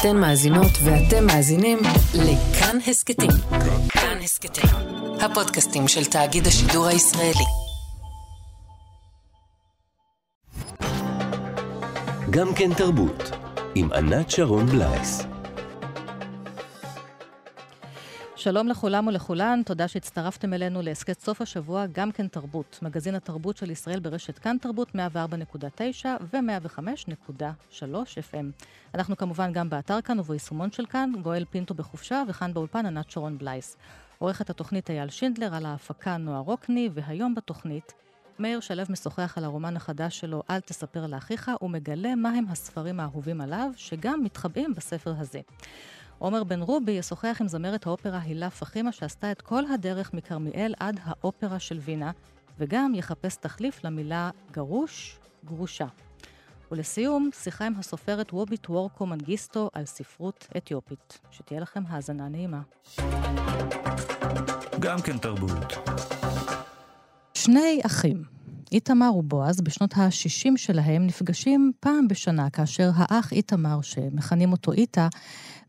אתן מאזינות ואתם מאזינים לכאן הסכתים. כאן הסכתים, הפודקאסטים של תאגיד השידור הישראלי. גם כן תרבות, עם ענת שרון בלייס. שלום לכולם ולכולן, תודה שהצטרפתם אלינו להסכת סוף השבוע, גם כן תרבות, מגזין התרבות של ישראל ברשת כאן תרבות 104.9 ו-105.3 FM. אנחנו כמובן גם באתר כאן וביישומון של כאן, גואל פינטו בחופשה, וכאן באולפן ענת שרון בלייס. עורכת התוכנית אייל שינדלר, על ההפקה נועה רוקני, והיום בתוכנית מאיר שלו משוחח על הרומן החדש שלו, אל תספר לאחיך, ומגלה מהם הספרים האהובים עליו, שגם מתחבאים בספר הזה. עומר בן רובי ישוחח עם זמרת האופרה הילה פחימה, שעשתה את כל הדרך מכרמיאל עד האופרה של וינה, וגם יחפש תחליף למילה גרוש, גרושה. ולסיום, שיחה עם הסופרת וובית וורקו מנגיסטו על ספרות אתיופית. שתהיה לכם האזנה נעימה. גם כן תרבות. שני אחים, איתמר ובועז, בשנות ה-60 שלהם, נפגשים פעם בשנה, כאשר האח איתמר, שמכנים אותו איתה,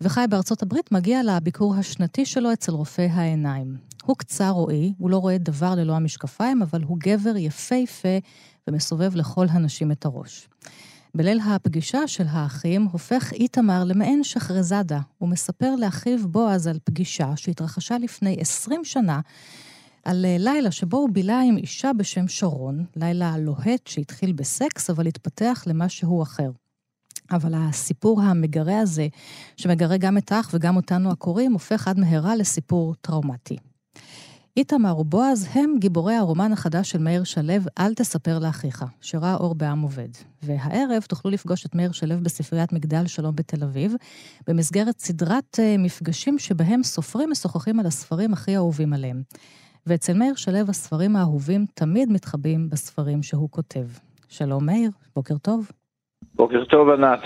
וחי בארצות הברית, מגיע לביקור השנתי שלו אצל רופא העיניים. הוא קצר רועי, הוא לא רואה דבר ללא המשקפיים, אבל הוא גבר יפהפה ומסובב לכל הנשים את הראש. בליל הפגישה של האחים הופך איתמר למעין שחרזאדה. הוא מספר לאחיו בועז על פגישה שהתרחשה לפני 20 שנה, על אה, לילה שבו הוא בילה עם אישה בשם שרון, לילה לוהט שהתחיל בסקס, אבל התפתח למשהו אחר. אבל הסיפור המגרה הזה, שמגרה גם את האח וגם אותנו הקוראים, הופך עד מהרה לסיפור טראומטי. איתמר ובועז הם גיבורי הרומן החדש של מאיר שלו, אל תספר לאחיך, שראה אור בעם עובד. והערב תוכלו לפגוש את מאיר שלו בספריית מגדל שלום בתל אביב, במסגרת סדרת אה, מפגשים שבהם סופרים משוחחים על הספרים הכי אהובים עליהם. ואצל מאיר שלו הספרים האהובים תמיד מתחבאים בספרים שהוא כותב. שלום מאיר, בוקר טוב. בוקר טוב, ענת.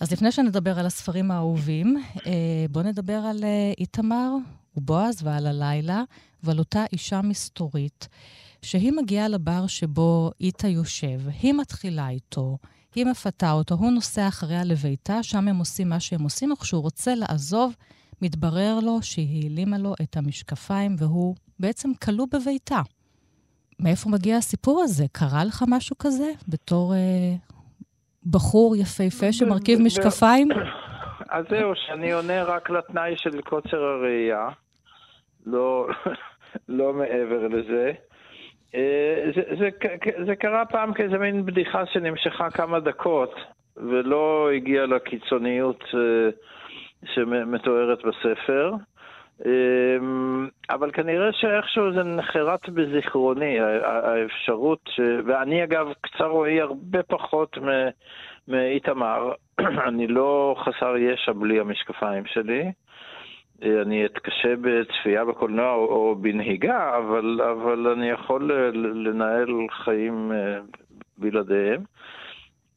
אז לפני שנדבר על הספרים האהובים, אה, בואו נדבר על אה, איתמר ובועז ועל הלילה, ועל אותה אישה מסתורית, שהיא מגיעה לבר שבו איתה יושב, היא מתחילה איתו, היא מפתה אותו, הוא נוסע אחריה לביתה, שם הם עושים מה שהם עושים, וכשהוא רוצה לעזוב, מתברר לו שהיא העלימה לו את המשקפיים, והוא בעצם כלוא בביתה. מאיפה מגיע הסיפור הזה? קרה לך משהו כזה בתור אה, בחור יפהפה שמרכיב משקפיים? אז זהו, שאני עונה רק לתנאי של קוצר הראייה, לא, לא מעבר לזה. אה, זה, זה, זה קרה פעם כאיזה מין בדיחה שנמשכה כמה דקות, ולא הגיעה לקיצוניות אה, שמתוארת בספר. אמ, אבל כנראה שאיכשהו זה נחרט בזיכרוני, האפשרות, ש... ואני אגב קצר רואי הרבה פחות מאיתמר, אני לא חסר ישע בלי המשקפיים שלי. אני אתקשה בצפייה בקולנוע או בנהיגה, אבל, אבל אני יכול לנהל חיים אה, בלעדיהם.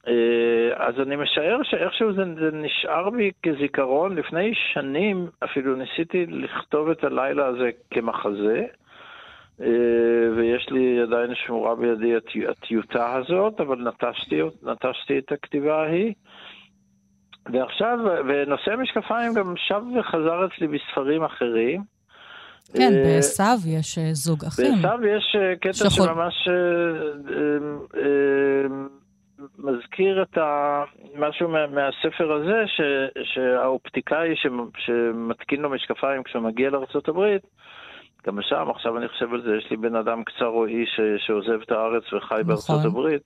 אה, אז אני משער שאיכשהו זה, זה נשאר בי כזיכרון. לפני שנים אפילו ניסיתי לכתוב את הלילה הזה כמחזה, אה, ויש לי עדיין שמורה בידי הטיוטה הזאת, אבל נטשתי, נטשתי את הכתיבה ההיא. ועכשיו, ונושא המשקפיים גם שב וחזר אצלי בספרים אחרים. כן, אה, בעשו יש זוג אחים. בעשו יש קטע. שממש... מזכיר את ה... משהו מה... מהספר הזה, ש... שהאופטיקאי ש... שמתקין לו משקפיים כשהוא מגיע לארה"ב, גם שם, עכשיו אני חושב על זה, יש לי בן אדם קצר רועי ש... שעוזב את הארץ וחי נכון. בארצות הברית.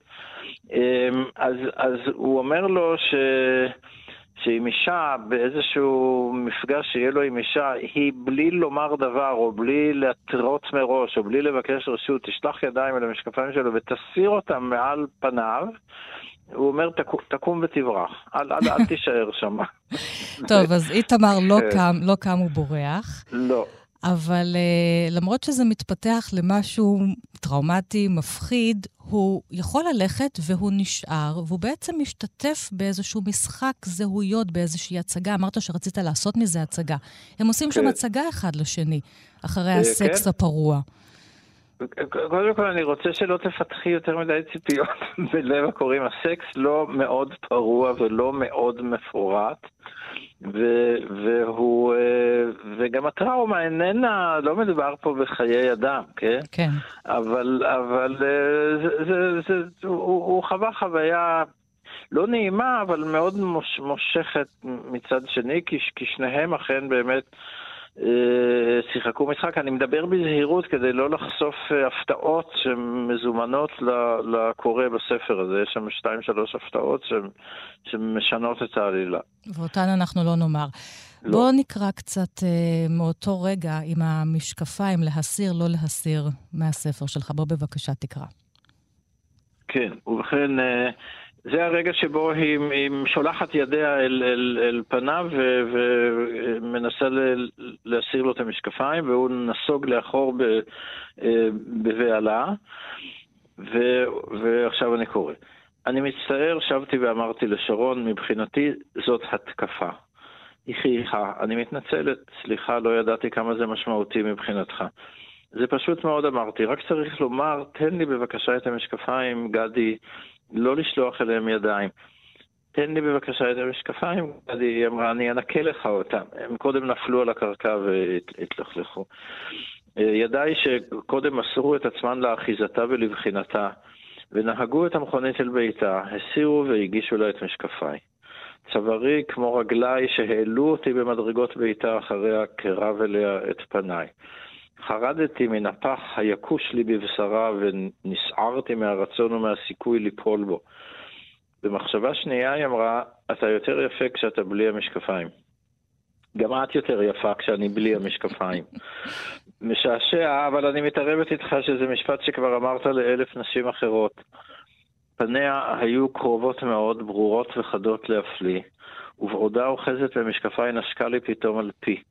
אמ, אז, אז הוא אומר לו ש... שעם אישה, באיזשהו מפגש שיהיה לו עם אישה, היא בלי לומר דבר, או בלי להתרות מראש, או בלי לבקש רשות, תשלח ידיים אל המשקפיים שלו ותסיר אותם מעל פניו. הוא אומר, תקום, תקום ותברח, אל, אל, אל תישאר שם. טוב, אז איתמר לא כן. קם, לא קם ובורח. לא. אבל uh, למרות שזה מתפתח למשהו טראומטי, מפחיד, הוא יכול ללכת והוא נשאר, והוא בעצם משתתף באיזשהו משחק זהויות, באיזושהי הצגה. אמרת שרצית לעשות מזה הצגה. הם עושים כן. שם הצגה אחד לשני, אחרי אה, הסקס כן. הפרוע. קודם כל אני רוצה שלא תפתחי יותר מדי ציפיות בלב הקוראים. הסקס לא מאוד פרוע ולא מאוד מפורט. ו, והוא, אה, וגם הטראומה איננה, לא מדובר פה בחיי אדם, כן? כן. אבל, אבל אה, זה, זה, זה, הוא, הוא חווה חוויה לא נעימה, אבל מאוד מוש, מושכת מצד שני, כי, כי שניהם אכן באמת שיחקו משחק. אני מדבר בזהירות כדי לא לחשוף אה, הפתעות שמזומנות לקורא בספר הזה. יש שם שתיים, שלוש הפתעות שמשנות את העלילה. ואותן אנחנו לא נאמר. לא. בואו נקרא קצת אה, מאותו רגע עם המשקפיים, להסיר, לא להסיר, מהספר שלך. בוא בבקשה תקרא. כן, ובכן... אה, זה הרגע שבו היא, היא שולחת ידיה אל, אל, אל פניו ומנסה ל, להסיר לו את המשקפיים, והוא נסוג לאחור אה, בבהלה, ועכשיו אני קורא. אני מצטער, שבתי ואמרתי לשרון, מבחינתי זאת התקפה. היא חייכה, אני מתנצלת, סליחה, לא ידעתי כמה זה משמעותי מבחינתך. זה פשוט מאוד אמרתי, רק צריך לומר, תן לי בבקשה את המשקפיים, גדי, לא לשלוח אליהם ידיים. תן לי בבקשה את המשקפיים, היא אמרה, אני אנקה לך אותם. הם קודם נפלו על הקרקע והתלכלכו. ידיי שקודם מסרו את עצמן לאחיזתה ולבחינתה, ונהגו את המכונית אל ביתה, הסירו והגישו לה את משקפיי. צווארי כמו רגליי שהעלו אותי במדרגות ביתה אחריה קרב אליה את פניי. חרדתי מן הפח היקוש לי בבשרה ונסערתי מהרצון ומהסיכוי ליפול בו. במחשבה שנייה היא אמרה, אתה יותר יפה כשאתה בלי המשקפיים. גם את יותר יפה כשאני בלי המשקפיים. משעשע, אבל אני מתערבת איתך שזה משפט שכבר אמרת לאלף נשים אחרות. פניה היו קרובות מאוד, ברורות וחדות להפליא, ובעודה אוחזת במשקפיי נשקה לי פתאום על פי.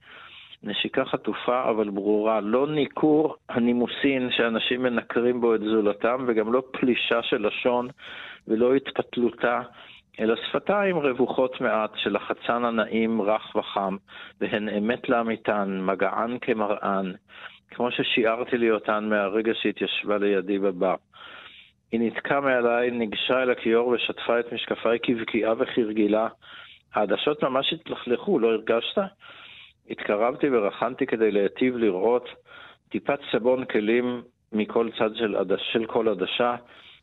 נשיקה חטופה אבל ברורה, לא ניכור הנימוסין שאנשים מנקרים בו את זולתם, וגם לא פלישה של לשון ולא התפתלותה, אלא שפתיים רווחות מעט של החצן הנעים רך וחם, והן אמת לאמיתן, מגען כמראן, כמו ששיערתי לי אותן מהרגע שהתיישבה לידי בבר. היא נתקעה מעליי, ניגשה אל הכיור ושטפה את משקפיי כבקיעה וכרגילה. העדשות ממש התלכלכו, לא הרגשת? התקרבתי ורחנתי כדי להיטיב לראות טיפת סבון כלים מכל צד של, עדש, של כל עדשה,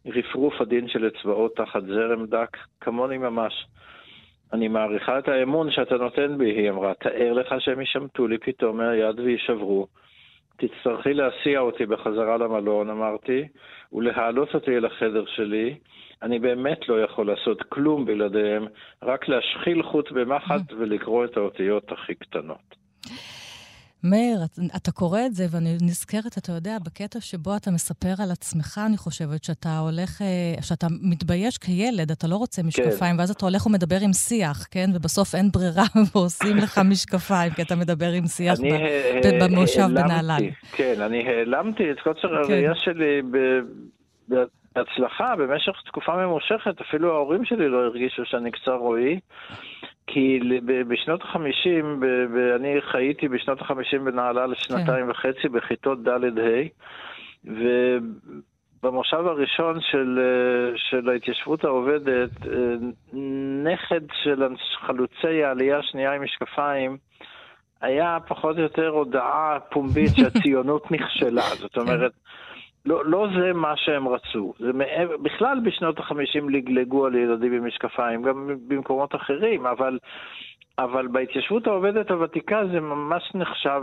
רפרוף עדין של אצבעות תחת זרם דק, כמוני ממש. אני מעריכה את האמון שאתה נותן בי, היא אמרה. תאר לך שהם יישמטו לי פתאום מהיד ויישברו. תצטרכי להסיע אותי בחזרה למלון, אמרתי, ולהעלות אותי אל החדר שלי. אני באמת לא יכול לעשות כלום בלעדיהם, רק להשחיל חוט במחט ולקרוא את האותיות הכי קטנות. מאיר, אתה קורא את זה, ואני נזכרת, אתה יודע, בקטע שבו אתה מספר על עצמך, אני חושבת, שאתה הולך, אה, שאתה מתבייש כילד, אתה לא רוצה משקפיים, כן. ואז אתה הולך ומדבר עם שיח, כן? ובסוף אין ברירה ועושים לך משקפיים, כי אתה מדבר עם שיח ב, ב, במושב בנהלל. כן, אני העלמתי את קוצר כן. הראייה שלי ב... ב... בהצלחה במשך תקופה ממושכת, אפילו ההורים שלי לא הרגישו שאני קצר רועי, כי בשנות החמישים, אני חייתי בשנות החמישים בנהלל לשנתיים כן. וחצי בכיתות ד'-ה', ובמושב הראשון של, של ההתיישבות העובדת, נכד של חלוצי העלייה השנייה עם משקפיים, היה פחות או יותר הודעה פומבית שהציונות נכשלה. זאת אומרת, לא, לא זה מה שהם רצו. זה מעבר, בכלל בשנות החמישים לגלגו על ילדים עם משקפיים, גם במקומות אחרים, אבל, אבל בהתיישבות העובדת הוותיקה זה ממש נחשב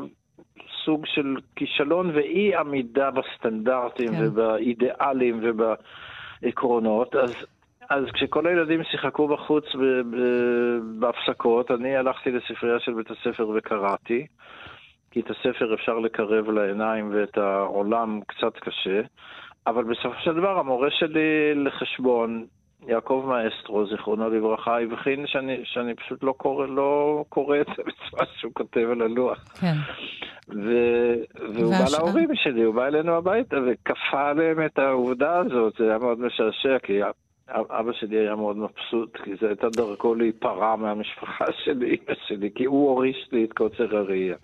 סוג של כישלון ואי עמידה בסטנדרטים כן. ובאידיאלים ובעקרונות. אז, אז כשכל הילדים שיחקו בחוץ בהפסקות, אני הלכתי לספרייה של בית הספר וקראתי. כי את הספר אפשר לקרב לעיניים ואת העולם קצת קשה, אבל בסופו של דבר המורה שלי לחשבון, יעקב מאסטרו, זיכרונו לברכה, הבחין שאני, שאני פשוט לא קורא, לא קורא את זה בצורה שהוא כותב על הלוח. כן. ו... והוא והש... בא להורים שלי, הוא בא אלינו הביתה וכפה עליהם את העובדה הזאת, זה היה מאוד משעשע, כי אבא שלי היה מאוד מבסוט, כי זו הייתה דרכו להיפרע מהמשפחה של אימא שלי, כי הוא הוריש לי את קוצר הראייה.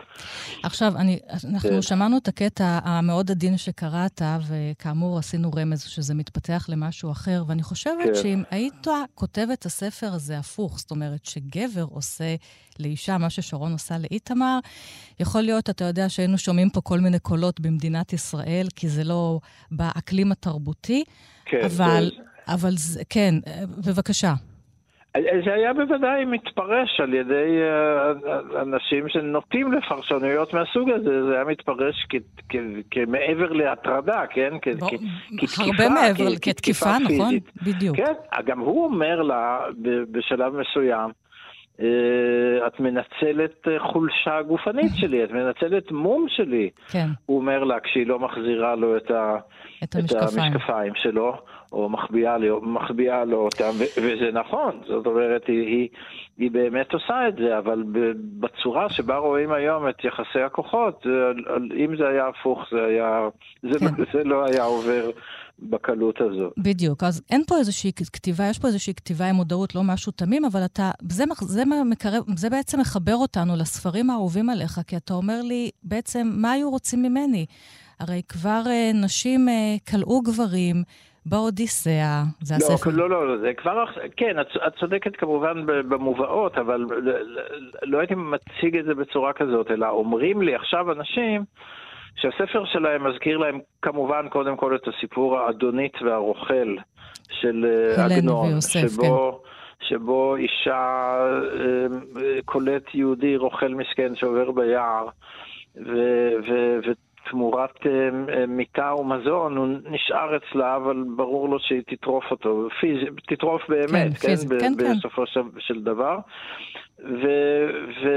עכשיו, אני, אנחנו כן. שמענו את הקטע המאוד עדין שקראת, וכאמור עשינו רמז שזה מתפתח למשהו אחר, ואני חושבת כן. שאם היית כותב את הספר הזה הפוך, זאת אומרת שגבר עושה לאישה מה ששרון עושה לאיתמר, יכול להיות, אתה יודע, שהיינו שומעים פה כל מיני קולות במדינת ישראל, כי זה לא באקלים התרבותי, כן, אבל... כן. אבל זה, כן, בבקשה. זה היה בוודאי מתפרש על ידי אה, אנשים שנוטים לפרשנויות מהסוג הזה, זה היה מתפרש כמעבר להטרדה, כן? כתקיפה. הרבה מעבר, כתקיפה, נכון? בדיוק. כן, גם הוא אומר לה בשלב מסוים, אה, את מנצלת אה, חולשה גופנית שלי, את מנצלת מום שלי. כן. הוא אומר לה כשהיא לא מחזירה לו את, ה, את, המשקפיים. את המשקפיים שלו. או מחביאה לו, מחביאה לו אותם, ו- וזה נכון, זאת אומרת, היא, היא, היא באמת עושה את זה, אבל בצורה שבה רואים היום את יחסי הכוחות, אם זה היה הפוך, זה, היה, זה, כן. זה לא היה עובר. בקלות הזו. בדיוק, אז אין פה איזושהי כתיבה, יש פה איזושהי כתיבה עם מודעות, לא משהו תמים, אבל אתה, זה, זה, מקרב, זה בעצם מחבר אותנו לספרים האהובים עליך, כי אתה אומר לי, בעצם, מה היו רוצים ממני? הרי כבר אה, נשים אה, כלאו גברים, באודיסאה, זה לא, הספר. לא, לא, לא, זה כבר, כן, את, את צודקת כמובן במובאות, אבל לא, לא הייתי מציג את זה בצורה כזאת, אלא אומרים לי עכשיו אנשים שהספר שלהם מזכיר להם כמובן קודם כל את הסיפור האדונית והרוכל של אה, עגנון, ויוסף, שבו... כן. שבו אישה אה, קולט יהודי רוכל מסכן שעובר ביער, ו- ו- תמורת אה, אה, מיטה ומזון, הוא נשאר אצלה, אבל ברור לו שהיא תטרוף אותו, פיז... תטרוף באמת, כן, כן, פיז... כן, כן, בסופו כן. של, דבר. ו, ו,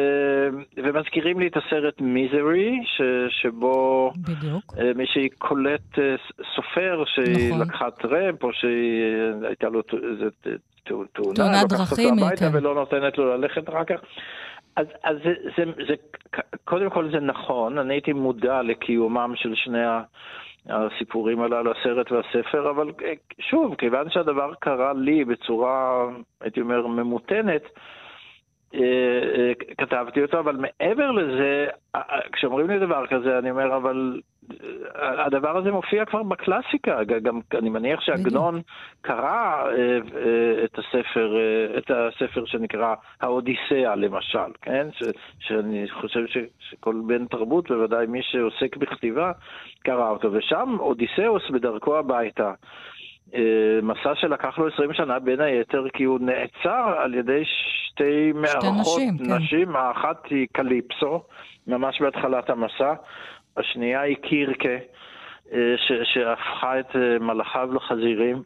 ומזכירים לי את הסרט מיזרי, ש, שבו בדיוק. אה, מישהי קולט סופר שהיא נכון. לקחה טרמפ, או שהיא הייתה לו איזה תאונה, תאונת דרכים, כן. ולא נותנת לו ללכת אחר כך. אז, אז זה, זה, זה, קודם כל זה נכון, אני הייתי מודע לקיומם של שני הסיפורים הללו, הסרט והספר, אבל אה, שוב, כיוון שהדבר קרה לי בצורה, הייתי אומר, ממותנת, כתבתי אותו, אבל מעבר לזה, כשאומרים לי דבר כזה, אני אומר, אבל הדבר הזה מופיע כבר בקלאסיקה, גם אני מניח שעגנון קרא את הספר, את הספר שנקרא האודיסאה למשל, כן? ש, שאני חושב ש, שכל בן תרבות, בוודאי מי שעוסק בכתיבה, קרא אותו, ושם אודיסאוס בדרכו הביתה. מסע שלקח לו 20 שנה בין היתר כי הוא נעצר על ידי שתי מארחות נשים, כן. נשים, האחת היא קליפסו, ממש בהתחלת המסע, השנייה היא קירקה, אה, ש- שהפכה את אה, מלאכיו לחזירים,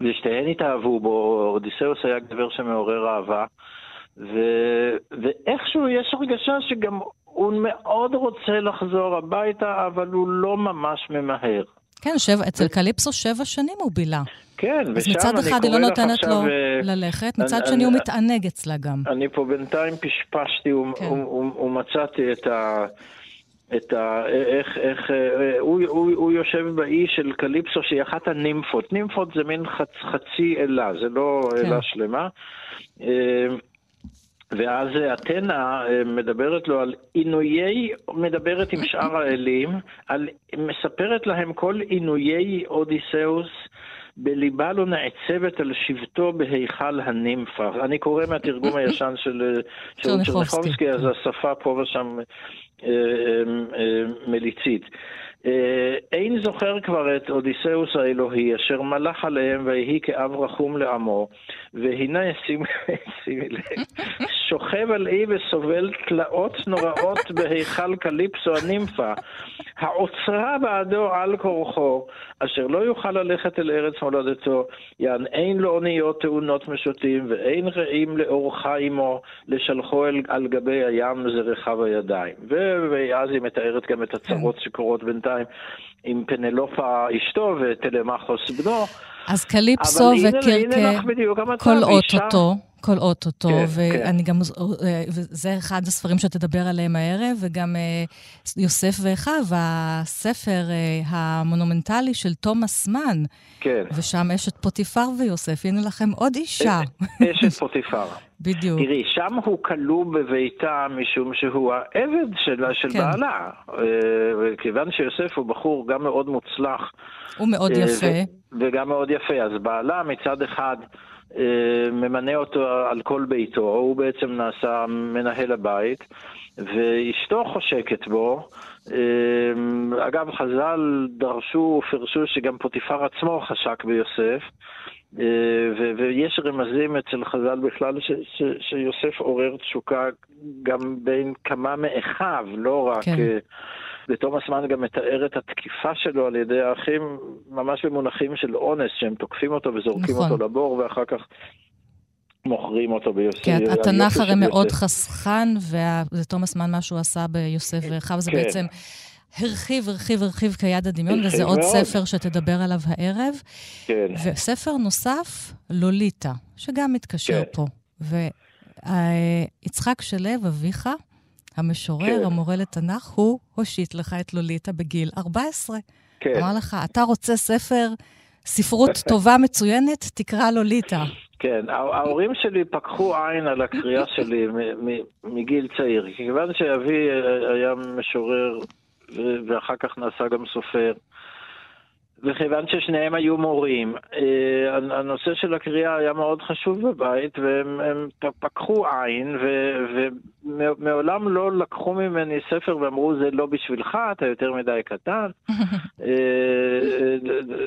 ושתיהן התאהבו בו, אודיסאוס היה גבר שמעורר אהבה, ו- ואיכשהו יש הרגשה שגם הוא מאוד רוצה לחזור הביתה, אבל הוא לא ממש ממהר. כן, שבע, אצל קליפסו שבע שנים הוא בילה. כן, ושם אני קורא לך עכשיו... אז מצד אחד היא לא נותנת לו אה, ללכת, מצד שני הוא מתענג אצלה גם. אני פה בינתיים פשפשתי כן. ומצאתי את ה... את ה... איך, איך, אה, הוא, הוא, הוא יושב באי של קליפסו שהיא אחת הנימפות. נימפות זה מין חצ, חצי אלה, זה לא כן. אלה שלמה. אה, ואז אתנה אה, מדברת לו על עינויי, מדברת עם שאר האלים, על, מספרת להם כל עינויי אודיסאוס. בליבה לא נעצבת על שבטו בהיכל הנימפה. אני קורא מהתרגום הישן של צ'רניחובסקי, אז השפה פה ושם אה, אה, מליצית. אה, אין זוכר כבר את אודיסאוס האלוהי, אשר מלך עליהם ויהי כאב רחום לעמו, והנה, שימי לב, שוכב על אי וסובל תלאות נוראות בהיכל קליפסו הנימפה, העוצרה בעדו על כורחו, אשר לא יוכל ללכת אל ארץ מולדתו, יען אין לו אוניות תאונות משוטים, ואין רעים לאורחה עמו, לשלחו אל, על גבי הים זרחיו הידיים. ואז היא מתארת גם את הצרות כן. שקורות בינתיים עם פנלופה אשתו וטלמחוס בנו. אז קליפסו וקירקה כולאות אותו, כל אוטוטו, כן, ואני גם, אה, וזה אחד הספרים שתדבר עליהם הערב, וגם אה, יוסף ואחיו, הספר אה, המונומנטלי של תומאס מן. כן. ושם אשת פוטיפר ויוסף, הנה לכם עוד אישה. אשת פוטיפר. בדיוק. תראי, שם הוא כלוא בביתה משום שהוא העבד שלה, של כן. בעלה. וכיוון שיוסף הוא בחור גם מאוד מוצלח. הוא מאוד יפה. וגם מאוד יפה. אז בעלה מצד אחד... אה, ממנה אותו על כל ביתו, הוא בעצם נעשה מנהל הבית, ואשתו חושקת בו. אה, אגב, חז"ל דרשו ופרשו שגם פוטיפר עצמו חשק ביוסף. אה, ויש רמזים אצל חז"ל בכלל ש- ש- שיוסף עורר תשוקה גם בין כמה מאחיו, לא רק... כן. ותומאס מן גם מתאר את התקיפה שלו על ידי האחים ממש במונחים של אונס, שהם תוקפים אותו וזורקים נכון. אותו לבור, ואחר כך מוכרים אותו ביוסף. כן, התנ"ך הרי מאוד חסכן, ותומאס מן, מה שהוא עשה ביוסף ואחיו, זה כן. בעצם... הרחיב, הרחיב, הרחיב כיד הדמיון, וזה עוד. ספר שתדבר עליו הערב. כן. וספר נוסף, לוליטה, שגם מתקשר כן. פה. ויצחק שלו, אביך, המשורר, כן. המורה לתנ"ך, הוא הושיט לך את לוליטה בגיל 14. כן. אמר לך, אתה רוצה ספר, ספרות טובה מצוינת, תקרא לוליטה. כן, ההורים שלי פקחו עין על הקריאה שלי מגיל צעיר. כיוון שאבי היה משורר ואחר כך נעשה גם סופר, וכיוון ששניהם היו מורים, אה, הנושא של הקריאה היה מאוד חשוב בבית, והם פקחו עין, ומעולם לא לקחו ממני ספר ואמרו, זה לא בשבילך, אתה יותר מדי קטן. אה,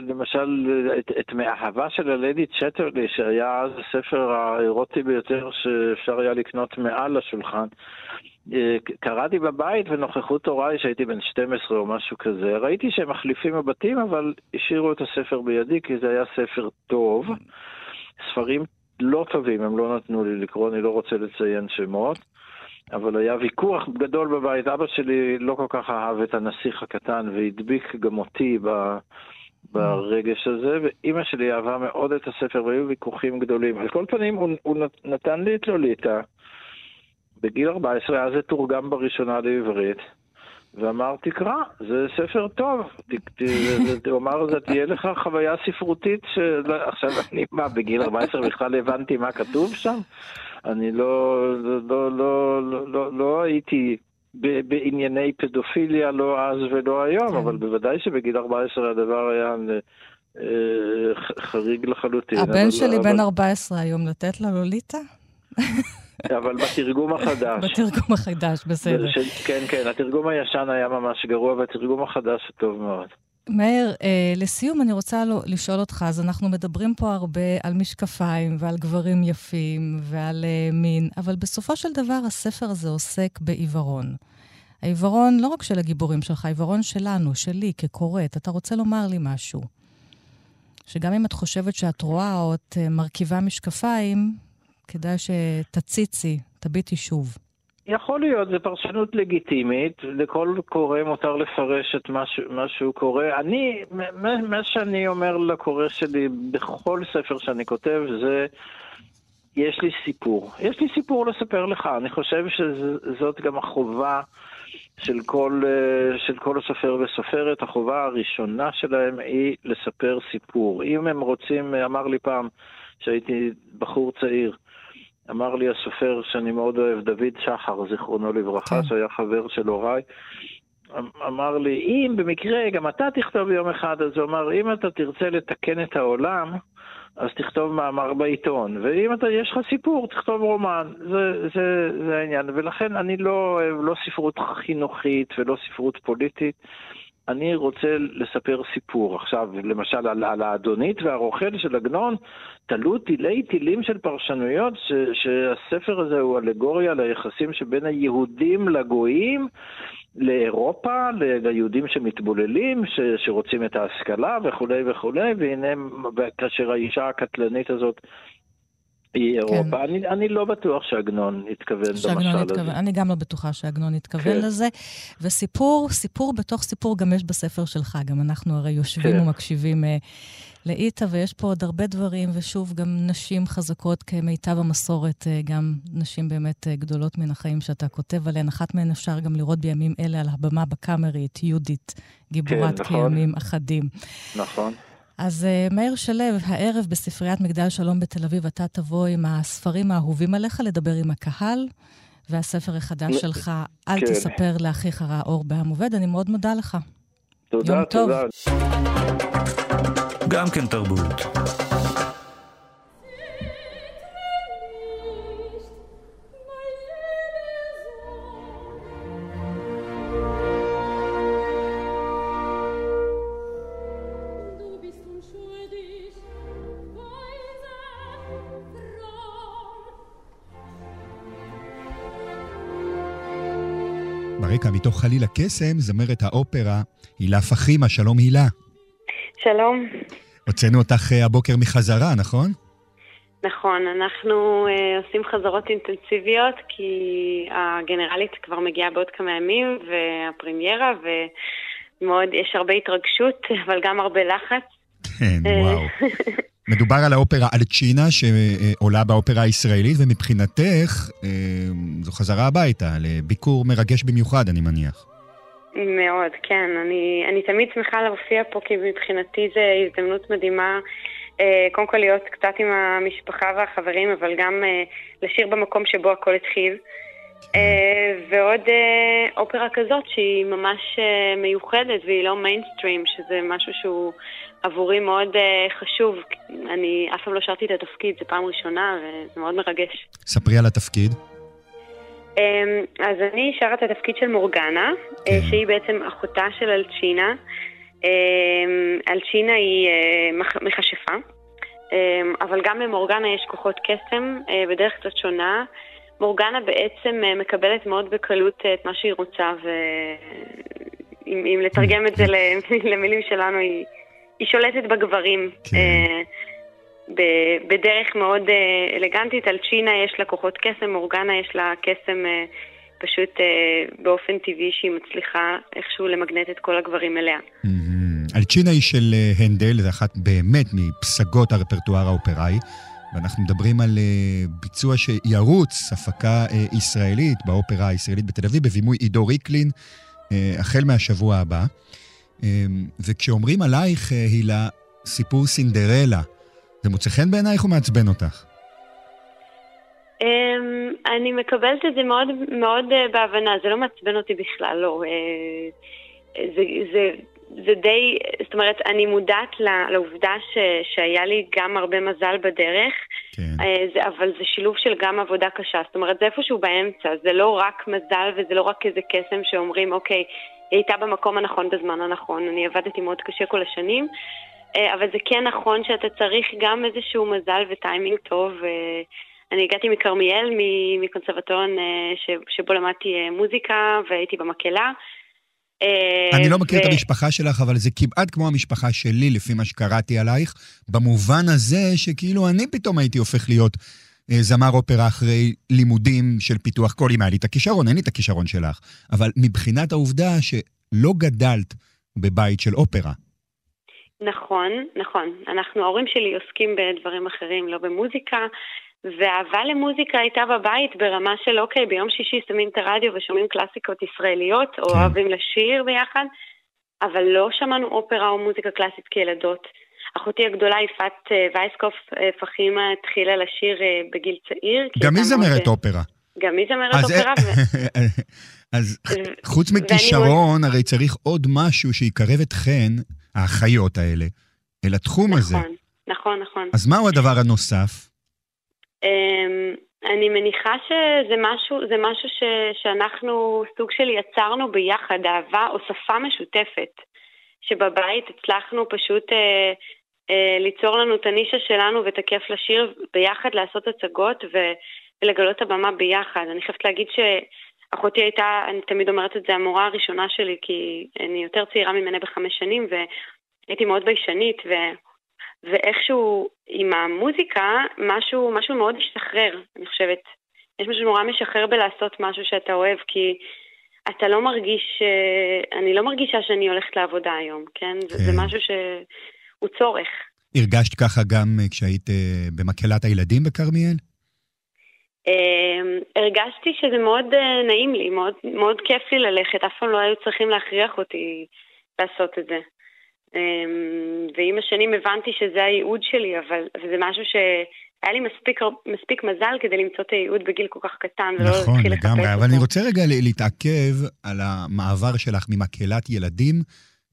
למשל, את, את מאהבה של הלדי צ'טרלי, שהיה אז הספר האירוטי ביותר שאפשר היה לקנות מעל השולחן, אה, קראתי בבית בנוכחות הוריי שהייתי בן 12 או משהו כזה. ראיתי שהם מחליפים מבטים, אבל השאירו את הספר בידי כי זה היה ספר טוב. ספרים לא טובים הם לא נתנו לי לקרוא, אני לא רוצה לציין שמות. אבל היה ויכוח גדול בבית. אבא שלי לא כל כך אהב את הנסיך הקטן והדביק גם אותי ב... ברגש הזה, ואימא שלי אהבה מאוד את הספר והיו ויכוחים גדולים. על כל פנים, הוא, הוא נתן לי את לוליטה. בגיל 14 אז זה תורגם בראשונה לעברית, ואמר, תקרא, זה ספר טוב. הוא אמר, זה תהיה לך חוויה ספרותית, עכשיו אני, מה, בגיל 14 בכלל הבנתי מה כתוב שם? אני לא, לא, לא, לא, לא הייתי בענייני פדופיליה, לא אז ולא היום, אבל בוודאי שבגיל 14 הדבר היה... חריג לחלוטין. הבן שלי בן 14 היום, לתת לה לוליטה? אבל בתרגום החדש. בתרגום החדש, בסדר. ש... כן, כן, התרגום הישן היה ממש גרוע, והתרגום החדש טוב מאוד. מאיר, אה, לסיום אני רוצה לו, לשאול אותך, אז אנחנו מדברים פה הרבה על משקפיים ועל גברים יפים ועל אה, מין, אבל בסופו של דבר הספר הזה עוסק בעיוורון. העיוורון לא רק של הגיבורים שלך, העיוורון שלנו, שלי, כקוראת. אתה רוצה לומר לי משהו. שגם אם את חושבת שאת רואה או את אה, מרכיבה משקפיים, כדאי שתציצי, תביטי שוב. יכול להיות, זו פרשנות לגיטימית, לכל קורא מותר לפרש את מה, שהוא קורא. אני, מה, מה שאני אומר לקורא שלי בכל ספר שאני כותב זה, יש לי סיפור. יש לי סיפור לספר לך. אני חושב שזאת גם החובה של כל, של כל סופר וסופרת. החובה הראשונה שלהם היא לספר סיפור. אם הם רוצים, אמר לי פעם, שהייתי בחור צעיר, אמר לי הסופר שאני מאוד אוהב, דוד שחר, זיכרונו לברכה, כן. שהיה חבר של הוריי, אמ, אמר לי, אם במקרה גם אתה תכתוב יום אחד, אז הוא אמר, אם אתה תרצה לתקן את העולם, אז תכתוב מאמר בעיתון, ואם אתה, יש לך סיפור, תכתוב רומן, זה, זה, זה העניין. ולכן אני לא אוהב לא ספרות חינוכית ולא ספרות פוליטית. אני רוצה לספר סיפור. עכשיו, למשל, על, על האדונית והרוכל של עגנון, תלו תילי תילים של פרשנויות, ש, שהספר הזה הוא אלגוריה ליחסים שבין היהודים לגויים, לאירופה, ליהודים שמתבוללים, ש, שרוצים את ההשכלה וכולי וכולי, והנה, כאשר האישה הקטלנית הזאת אירופה. כן. אני, אני לא בטוח שעגנון התכוון במשל הזה. אני גם לא בטוחה שעגנון התכוון כן. לזה. וסיפור, סיפור בתוך סיפור גם יש בספר שלך. גם אנחנו הרי יושבים כן. ומקשיבים uh, לאיטה, ויש פה עוד הרבה דברים, ושוב, גם נשים חזקות כמיטב המסורת, uh, גם נשים באמת uh, גדולות מן החיים שאתה כותב עליהן. אחת מהן אפשר גם לראות בימים אלה על הבמה בקאמרי, את יהודית, גיבורת כן, נכון. כימים אחדים. נכון. אז uh, מאיר שלו, הערב בספריית מגדל שלום בתל אביב, אתה תבוא עם הספרים האהובים עליך לדבר עם הקהל, והספר החדש שלך, אל כן. תספר לאחיך רע אור בעם עובד. אני מאוד מודה לך. תודה, יום תודה. גם כן תרבות. מתוך חליל הקסם, זמרת האופרה הילה פחימה, שלום הילה. שלום. הוצאנו אותך אה, הבוקר מחזרה, נכון? נכון, אנחנו uh, עושים חזרות אינטנסיביות כי הגנרלית כבר מגיעה בעוד כמה ימים והפרמיירה ומאוד, יש הרבה התרגשות אבל גם הרבה לחץ. כן, אה, וואו. מדובר על האופרה אלצ'ינה שעולה באופרה הישראלית, ומבחינתך אה, זו חזרה הביתה, לביקור מרגש במיוחד, אני מניח. מאוד, כן. אני, אני תמיד שמחה להופיע פה, כי מבחינתי זו הזדמנות מדהימה. אה, קודם כל להיות קצת עם המשפחה והחברים, אבל גם אה, לשיר במקום שבו הכל התחיל. כן. ועוד אופרה כזאת שהיא ממש מיוחדת והיא לא מיינסטרים, שזה משהו שהוא עבורי מאוד uh, חשוב. אני אף פעם לא שרתי את התפקיד, זו פעם ראשונה, וזה מאוד מרגש. ספרי על התפקיד. Um, אז אני שרה את התפקיד של מורגנה, אה, כן. uh, שהיא בעצם אחותה של אלצ'ינה. Um, אלצ'ינה היא uh, מכשפה, um, אבל גם למורגנה יש כוחות קסם uh, בדרך קצת שונה. מורגנה בעצם uh, מקבלת מאוד בקלות את מה שהיא רוצה, ואם לתרגם את זה למילים שלנו, היא... היא שולטת בגברים. כן. אה, בדרך מאוד אה, אלגנטית, על צ'ינה יש לה כוחות קסם, אורגנה יש לה קסם אה, פשוט באופן טבעי שהיא מצליחה איכשהו למגנט את כל הגברים אליה. על צ'ינה היא של הנדל, זו אחת באמת מפסגות הרפרטואר האופראי. ואנחנו מדברים על ביצוע שירוץ, הפקה ישראלית באופרה הישראלית בתל אביב, בבימוי עידו ריקלין, החל מהשבוע הבא. אמ, וכשאומרים עלייך, אה, הילה, סיפור סינדרלה, זה מוצא חן בעינייך או מעצבן אותך? אמ, אני מקבלת את זה מאוד, מאוד אה, בהבנה, זה לא מעצבן אותי בכלל, לא. אה, זה, זה, זה די, זאת אומרת, אני מודעת לעובדה ש, שהיה לי גם הרבה מזל בדרך, כן. זה, אבל זה שילוב של גם עבודה קשה, זאת אומרת, זה איפשהו באמצע, זה לא רק מזל וזה לא רק איזה קסם שאומרים, אוקיי, היא הייתה במקום הנכון בזמן הנכון. אני עבדתי מאוד קשה כל השנים, אה, אבל זה כן נכון שאתה צריך גם איזשהו מזל וטיימינג טוב. אה, אני הגעתי מכרמיאל, מקונסרבטוריון אה, שבו למדתי מוזיקה והייתי במקהלה. אני לא מכיר את המשפחה שלך, אבל זה כמעט כמו המשפחה שלי, לפי מה שקראתי עלייך, במובן הזה שכאילו אני פתאום הייתי הופך להיות זמר אופרה אחרי לימודים של פיתוח קול, אם היה לי את הכישרון, אין לי את הכישרון שלך. אבל מבחינת העובדה שלא גדלת בבית של אופרה. נכון, נכון. אנחנו, ההורים שלי עוסקים בדברים אחרים, לא במוזיקה, והאהבה למוזיקה הייתה בבית ברמה של אוקיי, ביום שישי שמים את הרדיו ושומעים קלאסיקות ישראליות, או כן. אוהבים לשיר ביחד, אבל לא שמענו אופרה או מוזיקה קלאסית כילדות. אחותי הגדולה, יפעת אה, וייסקוף אה, פחימה, התחילה לשיר אה, בגיל צעיר. גם היא זמרת אופרה. גם היא זמרת אופרה. אז חוץ מכישרון, הרי צריך עוד משהו שיקרב אתכן, האחיות האלה, אל התחום הזה. נכון, נכון, נכון. אז מהו הדבר הנוסף? אמ, אני מניחה שזה משהו, זה משהו ש, שאנחנו סוג של יצרנו ביחד, אהבה או שפה משותפת, שבבית הצלחנו פשוט אה, אה, ליצור לנו את הנישה שלנו ואת הכיף לשיר ביחד, לעשות הצגות ולגלות את הבמה ביחד. אני חייבת להגיד שאחותי הייתה, אני תמיד אומרת את זה, המורה הראשונה שלי, כי אני יותר צעירה ממנה בחמש שנים והייתי מאוד ביישנית, ו... ואיכשהו עם המוזיקה, משהו, משהו מאוד משחרר, אני חושבת. יש משהו נורא משחרר בלעשות משהו שאתה אוהב, כי אתה לא מרגיש, אה, אני לא מרגישה שאני הולכת לעבודה היום, כן? כן. זה, זה משהו שהוא צורך. הרגשת ככה גם אה, כשהיית אה, במקהלת הילדים בכרמיאל? הרגשתי שזה מאוד נעים לי, מאוד, מאוד כיף לי ללכת, אף פעם לא היו צריכים להכריח אותי לעשות את זה. ועם השנים הבנתי שזה הייעוד שלי, אבל זה משהו ש... היה לי מספיק, מספיק מזל כדי למצוא את הייעוד בגיל כל כך קטן, ולא נכון, להתחיל לחפש אותו. נכון, לגמרי, אבל אני רוצה רגע להתעכב על המעבר שלך ממקהלת ילדים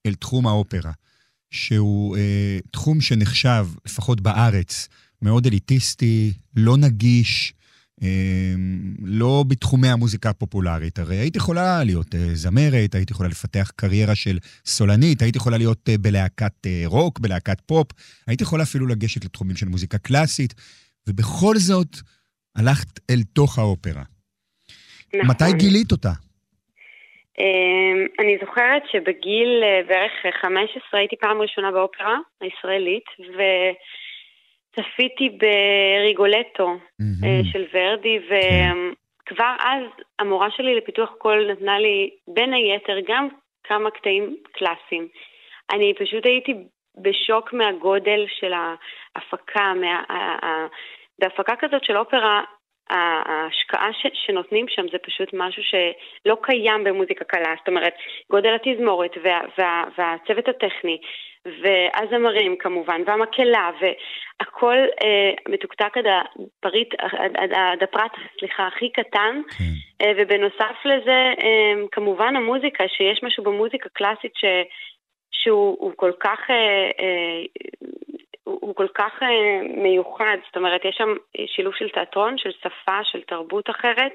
אל תחום האופרה, שהוא אה, תחום שנחשב, לפחות בארץ, מאוד אליטיסטי, לא נגיש, אה, לא בתחומי המוזיקה הפופולרית. הרי היית יכולה להיות אה, זמרת, היית יכולה לפתח קריירה של סולנית, היית יכולה להיות אה, בלהקת אה, רוק, בלהקת פופ, היית יכולה אפילו לגשת לתחומים של מוזיקה קלאסית, ובכל זאת הלכת אל תוך האופרה. נכון. מתי גילית אותה? אמ, אני זוכרת שבגיל אה, בערך 15 הייתי פעם ראשונה באופרה הישראלית, וצפיתי בריגולטו mm-hmm. של ורדי, וכבר אז המורה שלי לפיתוח קול נתנה לי בין היתר גם כמה קטעים קלאסיים. אני פשוט הייתי בשוק מהגודל של ההפקה, מה, בהפקה כזאת של אופרה ההשקעה ש, שנותנים שם זה פשוט משהו שלא קיים במוזיקה קלה, זאת אומרת, גודל התזמורת וה, וה, והצוות הטכני והזמרים כמובן, והמקהלה, והכל אה, מתוקתק עד הפריט, עד, עד הפרט, סליחה, הכי קטן, כן. אה, ובנוסף לזה, אה, כמובן המוזיקה, שיש משהו במוזיקה קלאסית ש, שהוא כל כך אה, אה, הוא כל כך אה, מיוחד, זאת אומרת, יש שם שילוב של תיאטרון, של שפה, של תרבות אחרת,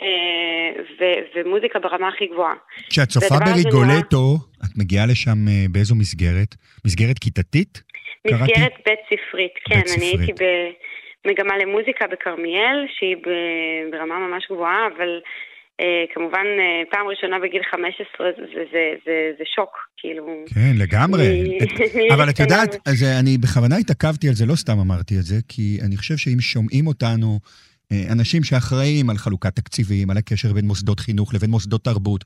אה, ו- ומוזיקה ברמה הכי גבוהה. כשאת צופה בריגולטו, נורא... את מגיעה לשם אה, באיזו מסגרת? מסגרת כיתתית? מסגרת בית ספרית, כן. בית אני ספרית. הייתי במגמה למוזיקה בכרמיאל, שהיא ברמה ממש גבוהה, אבל כמובן, אה, פעם ראשונה בגיל 15 זה, זה, זה, זה, שוק, כאילו... כן, לגמרי. אבל את יודעת, אז אני בכוונה התעכבתי על זה, לא סתם אמרתי את זה, כי אני חושב שאם שומעים אותנו אה, אנשים שאחראים על חלוקת תקציבים, על הקשר בין מוסדות חינוך לבין מוסדות תרבות,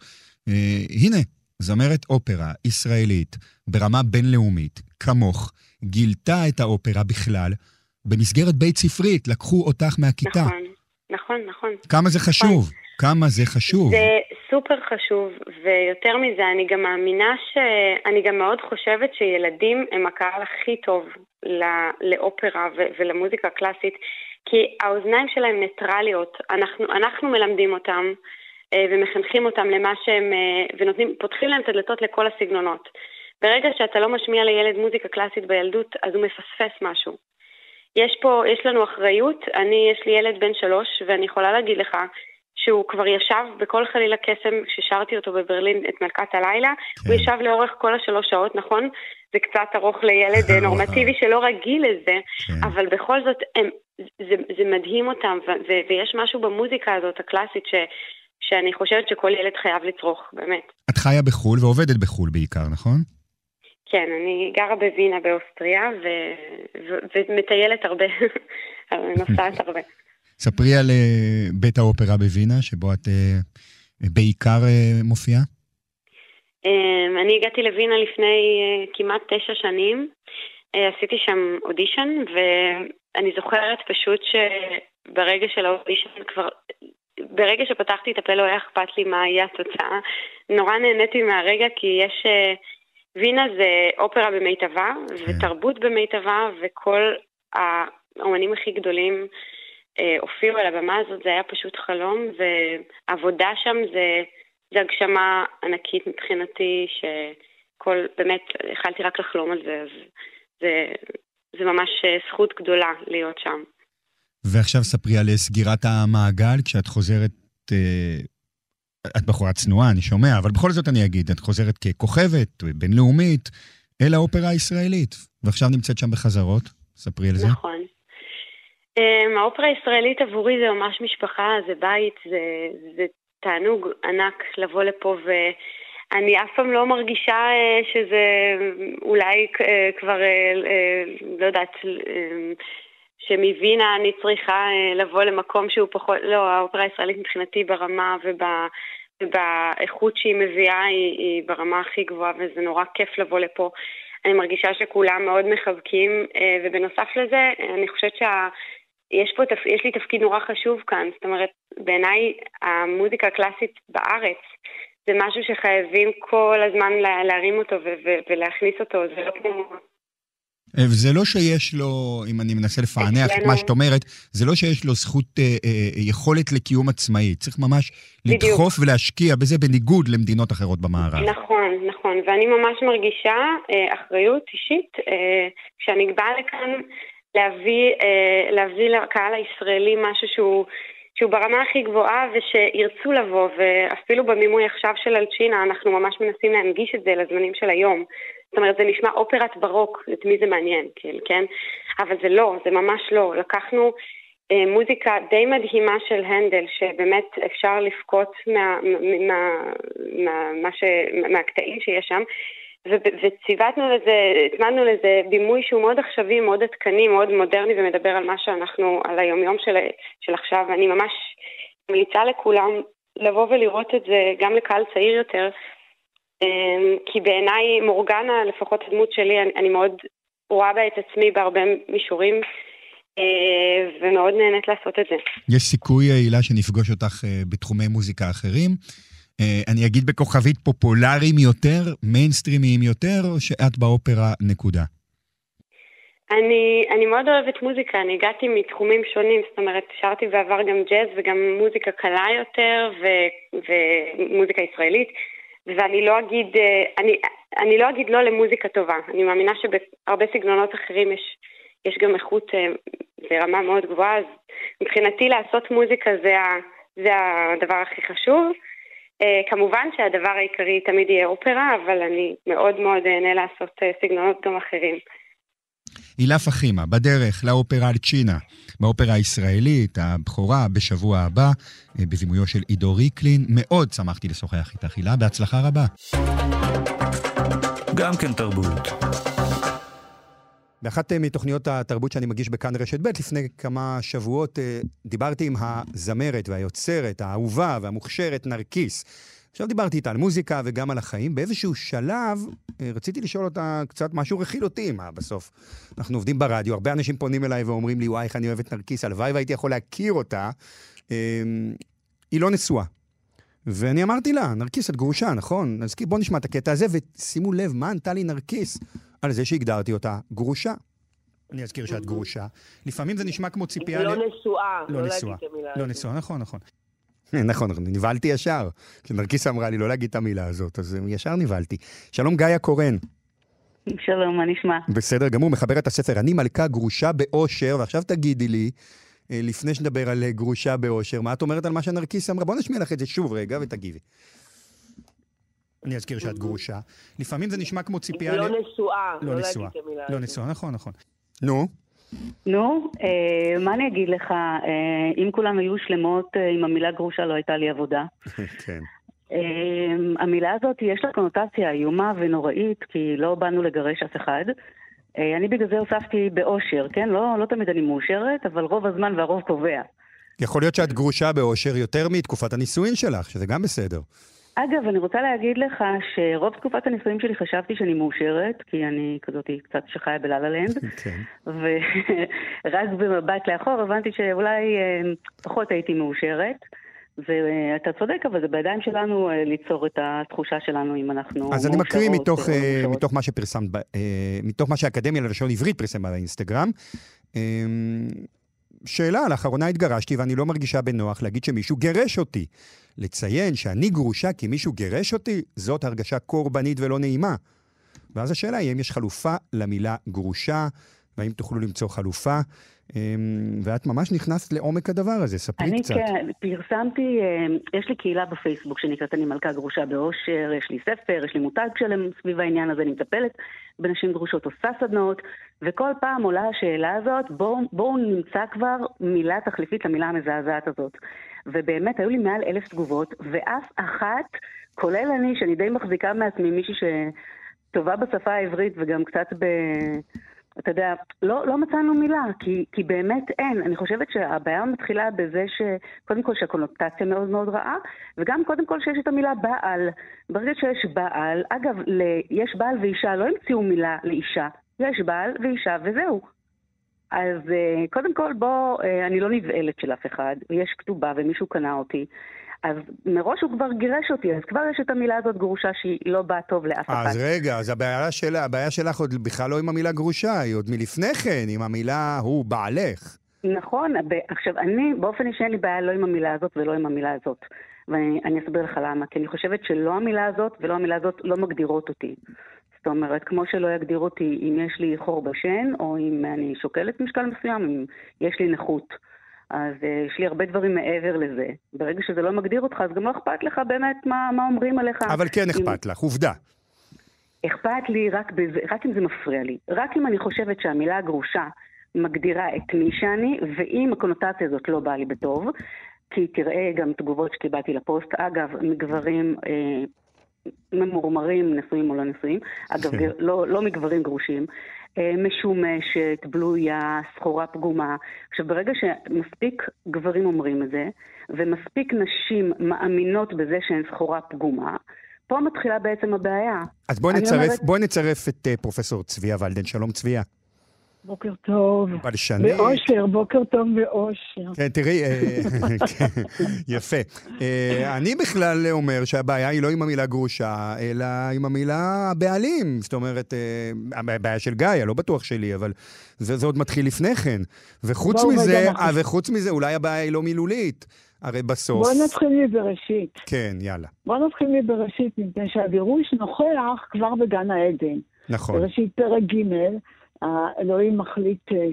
הנה, זמרת אופרה ישראלית ברמה בינלאומית, כמוך, גילתה את האופרה בכלל במסגרת בית ספרית, לקחו אותך מהכיתה. נכון, נכון, נכון. כמה זה חשוב. נכון. כמה זה חשוב. זה סופר חשוב, ויותר מזה, אני גם מאמינה ש... אני גם מאוד חושבת שילדים הם הקהל הכי טוב לאופרה ולמוזיקה הקלאסית, כי האוזניים שלהם ניטרליות. אנחנו, אנחנו מלמדים אותם אה, ומחנכים אותם למה שהם... אה, ונותנים, פותחים להם את הדלתות לכל הסגנונות. ברגע שאתה לא משמיע לילד מוזיקה קלאסית בילדות, אז הוא מפספס משהו. יש פה, יש לנו אחריות, אני, יש לי ילד בן שלוש, ואני יכולה להגיד לך שהוא כבר ישב בכל חליל הקסם, כששרתי אותו בברלין את מלכת הלילה, כן. הוא ישב לאורך כל השלוש שעות, נכון? זה קצת ארוך לילד נורמטיבי שלא רגיל לזה, כן. אבל בכל זאת, הם, זה, זה מדהים אותם, ו, ו, ויש משהו במוזיקה הזאת, הקלאסית, ש, שאני חושבת שכל ילד חייב לצרוך, באמת. את חיה בחו"ל ועובדת בחו"ל בעיקר, נכון? כן, אני גרה בווינה באוסטריה, ו, ו, ומטיילת הרבה, נוסעת הרבה. ספרי על אה, בית האופרה בווינה, שבו את אה, בעיקר אה, מופיעה. אמ, אני הגעתי לווינה לפני כמעט תשע שנים. עשיתי שם אודישן, ואני זוכרת פשוט שברגע של האודישן כבר... ברגע שפתחתי את הפה לא היה אכפת לי מה יהיה התוצאה. נורא נהניתי מהרגע כי יש... וינה זה אופרה במיטבה, כן. ותרבות במיטבה, וכל האומנים הכי גדולים הופיעו על הבמה הזאת, זה היה פשוט חלום, ועבודה שם זה, זה הגשמה ענקית מבחינתי, שכל, באמת, יכלתי רק לחלום על זה, אז זה, זה ממש אה, זכות גדולה להיות שם. ועכשיו ספרי על סגירת המעגל, כשאת חוזרת, אה, את בחורה צנועה, אני שומע, אבל בכל זאת אני אגיד, את חוזרת ככוכבת בינלאומית אל האופרה הישראלית, ועכשיו נמצאת שם בחזרות, ספרי על זה. נכון. Um, האופרה הישראלית עבורי זה ממש משפחה, זה בית, זה, זה תענוג ענק לבוא לפה אני אף פעם לא מרגישה שזה אולי כבר, לא יודעת, שמווינה אני צריכה לבוא למקום שהוא פחות, לא, האופרה הישראלית מבחינתי ברמה וב... ובאיכות שהיא מביאה היא, היא ברמה הכי גבוהה וזה נורא כיף לבוא לפה. אני מרגישה שכולם מאוד מחבקים ובנוסף לזה אני חושבת שה... יש פה, יש לי תפקיד נורא חשוב כאן, זאת אומרת, בעיניי המוזיקה הקלאסית בארץ זה משהו שחייבים כל הזמן להרים אותו ולהכניס אותו, זה לא כמו... וזה לא שיש לו, אם אני מנסה לפענח את מה שאת אומרת, זה לא שיש לו זכות, אה, אה, יכולת לקיום עצמאי. צריך ממש בדיוק. לדחוף ולהשקיע בזה בניגוד למדינות אחרות במערב. נכון, נכון. ואני ממש מרגישה אה, אחריות אישית אה, כשאני באה לכאן להביא, אה, להביא לקהל הישראלי משהו שהוא, שהוא ברמה הכי גבוהה ושירצו לבוא, ואפילו במימוי עכשיו של אלצ'ינה אנחנו ממש מנסים להנגיש את זה לזמנים של היום. זאת אומרת, זה נשמע אופרת ברוק, את מי זה מעניין, כן? כן? אבל זה לא, זה ממש לא. לקחנו אה, מוזיקה די מדהימה של הנדל, שבאמת אפשר לבכות מה, מה, מה, מה ש, מהקטעים שיש שם, וציוותנו לזה, הצמדנו לזה בימוי שהוא מאוד עכשווי, מאוד עדכני, מאוד מודרני ומדבר על מה שאנחנו, על היומיום של, של עכשיו, ואני ממש ממליצה לכולם לבוא ולראות את זה גם לקהל צעיר יותר, אמ, כי בעיניי מורגנה, לפחות הדמות שלי, אני, אני מאוד רואה בה את עצמי בהרבה מישורים. אה, ומאוד נהנית לעשות את זה. יש סיכוי, הילה, שנפגוש אותך אה, בתחומי מוזיקה אחרים. אה, אני אגיד בכוכבית פופולריים יותר, מיינסטרימיים יותר, או שאת באופרה נקודה? אני, אני מאוד אוהבת מוזיקה, אני הגעתי מתחומים שונים, זאת אומרת, שרתי בעבר גם ג'אז וגם מוזיקה קלה יותר ו, ומוזיקה ישראלית, ואני לא אגיד, אה, אני, אני לא אגיד לא למוזיקה טובה, אני מאמינה שבהרבה סגנונות אחרים יש, יש גם איכות אה, ברמה מאוד גבוהה, אז מבחינתי לעשות מוזיקה זה, ה, זה הדבר הכי חשוב. אה, כמובן שהדבר העיקרי תמיד יהיה אופרה, אבל אני מאוד מאוד אהנה לעשות אה, סגנונות גם אחרים. הילה פחימה, בדרך לאופרה אלצ'ינה, באופרה הישראלית, הבכורה בשבוע הבא, אה, בבימויו של עידו ריקלין. מאוד שמחתי לשוחח איתך, הילה, בהצלחה רבה. גם כן תרבות. באחת אה, מתוכניות התרבות שאני מגיש בכאן רשת ב', לפני כמה שבועות אה, דיברתי עם הזמרת והיוצרת האהובה והמוכשרת נרקיס. עכשיו דיברתי איתה על מוזיקה וגם על החיים. באיזשהו שלב אה, רציתי לשאול אותה קצת משהו רכילותי, מה בסוף? אנחנו עובדים ברדיו, הרבה אנשים פונים אליי ואומרים לי, וואי, איך אני אוהב את נרקיס, הלוואי והייתי יכול להכיר אותה. היא לא נשואה. ואני אמרתי לה, נרקיס, את גרושה, נכון? אז בוא נשמע את הקטע הזה, ושימו לב, מה ענתה לי נרקיס? על זה שהגדרתי אותה גרושה. אני אזכיר שאת גרושה. לפעמים זה נשמע כמו ציפייה... לא נשואה, לא, לא הזאת. לא נשואה, נכון, נכון. נכון, נכון, נבהלתי ישר. כשנרקיס אמרה לי לא להגיד את המילה הזאת, אז ישר נבהלתי. שלום, גיא קורן. שלום, מה נשמע? בסדר גמור, מחבר את הספר אני מלכה גרושה באושר, ועכשיו תגידי לי, אה, לפני שנדבר על אה, גרושה באושר, מה את אומרת על מה שנרקיס אמרה? בוא נשמיע לך את זה שוב רגע ותגיבי. אני אזכיר שאת גרושה. לפעמים זה נשמע כמו ציפייה... לא נשואה, לא, לא נשואה. לא נשואה, נכון, נכון. נו? נו, אה, מה אני אגיד לך? אה, אם כולם היו שלמות אה, עם המילה גרושה, לא הייתה לי עבודה. כן. המילה הזאת יש לה קונוטציה איומה ונוראית, כי לא באנו לגרש אף אחד. אני בגלל זה הוספתי באושר, כן? לא, לא תמיד אני מאושרת, אבל רוב הזמן והרוב קובע. יכול להיות שאת גרושה באושר יותר מתקופת הנישואין שלך, שזה גם בסדר. אגב, אני רוצה להגיד לך שרוב תקופת הנישואים שלי חשבתי שאני מאושרת, כי אני כזאת קצת שחיה בלה לנד. כן. ורק במבט לאחור הבנתי שאולי אה, פחות הייתי מאושרת. ואתה צודק, אבל זה בידיים שלנו אה, ליצור את התחושה שלנו אם אנחנו. אז אני מקריא מתוך, אה, מתוך מה שפרסמת, מתוך מה שהאקדמיה ללשון עברית פרסם באינסטגרם. שאלה, לאחרונה התגרשתי ואני לא מרגישה בנוח להגיד שמישהו גירש אותי. לציין שאני גרושה כי מישהו גירש אותי, זאת הרגשה קורבנית ולא נעימה. ואז השאלה היא, האם יש חלופה למילה גרושה, והאם תוכלו למצוא חלופה? אמ, ואת ממש נכנסת לעומק הדבר הזה, ספרי אני קצת. אני כן, פרסמתי, אמ, יש לי קהילה בפייסבוק שנקראת אני מלכה גרושה באושר, יש לי ספר, יש לי מותג שלם סביב העניין הזה, אני מטפלת בנשים גרושות, עושה סדנאות, וכל פעם עולה השאלה הזאת, בואו בוא נמצא כבר מילה תחליפית למילה המזעזעת הזאת. ובאמת היו לי מעל אלף תגובות, ואף אחת, כולל אני, שאני די מחזיקה מעצמי מישהי שטובה בשפה העברית וגם קצת ב... אתה יודע, לא, לא מצאנו מילה, כי, כי באמת אין. אני חושבת שהבעיה מתחילה בזה שקודם כל שהקונוטציה מאוד מאוד רעה, וגם קודם כל שיש את המילה בעל. ברגע שיש בעל, אגב, ל, יש בעל ואישה, לא המציאו מילה לאישה. יש בעל ואישה וזהו. אז uh, קודם כל בוא, uh, אני לא נבהלת של אף אחד, יש כתובה ומישהו קנה אותי. אז מראש הוא כבר גירש אותי, אז כבר יש את המילה הזאת גרושה שהיא לא באה טוב לאף אחד. אז רגע, אז הבעיה, של, הבעיה שלך עוד בכלל לא עם המילה גרושה, היא עוד מלפני כן, עם המילה הוא בעלך. נכון, עכשיו אני, באופן אישי אין לי בעיה לא עם המילה הזאת ולא עם המילה הזאת. ואני אסביר לך למה, כי אני חושבת שלא המילה הזאת ולא המילה הזאת לא מגדירות אותי. זאת אומרת, כמו שלא יגדיר אותי אם יש לי חור בשן, או אם אני שוקלת משקל מסוים, אם יש לי נכות. אז uh, יש לי הרבה דברים מעבר לזה. ברגע שזה לא מגדיר אותך, אז גם לא אכפת לך באמת מה, מה אומרים עליך. אבל כן אכפת אם... לך, עובדה. אכפת לי רק, בזה, רק אם זה מפריע לי. רק אם אני חושבת שהמילה הגרושה מגדירה את מי שאני, ואם הקונוטציה הזאת לא באה לי בטוב, כי תראה גם תגובות שקיבלתי לפוסט, אגב, מגברים אה, ממורמרים, נשואים או לא נשואים, אגב. לא, לא מגברים גרושים, אה, משומשת, בלויה, סחורה פגומה. עכשיו, ברגע שמספיק גברים אומרים את זה, ומספיק נשים מאמינות בזה שהן סחורה פגומה, פה מתחילה בעצם הבעיה. אז בואי נצרף, אומרת... בואי נצרף את uh, פרופסור צביה ולדן. שלום צביה. בוקר טוב. בלשנית. באושר, בוקר טוב באושר. כן, תראי, אה, כן, יפה. אה, אני בכלל אומר שהבעיה היא לא עם המילה גרושה, אלא עם המילה הבעלים. זאת אומרת, אה, הבעיה של גיא, לא בטוח שלי, אבל זה, זה עוד מתחיל לפני כן. וחוץ מזה, וחוץ מזה, אולי הבעיה היא לא מילולית. הרי בסוף... בוא נתחיל מבראשית. כן, יאללה. בוא נתחיל מבראשית, מפני שהגירוש נוכח כבר בגן העדן. נכון. בראשית פרק ג', האלוהים מחליט אה,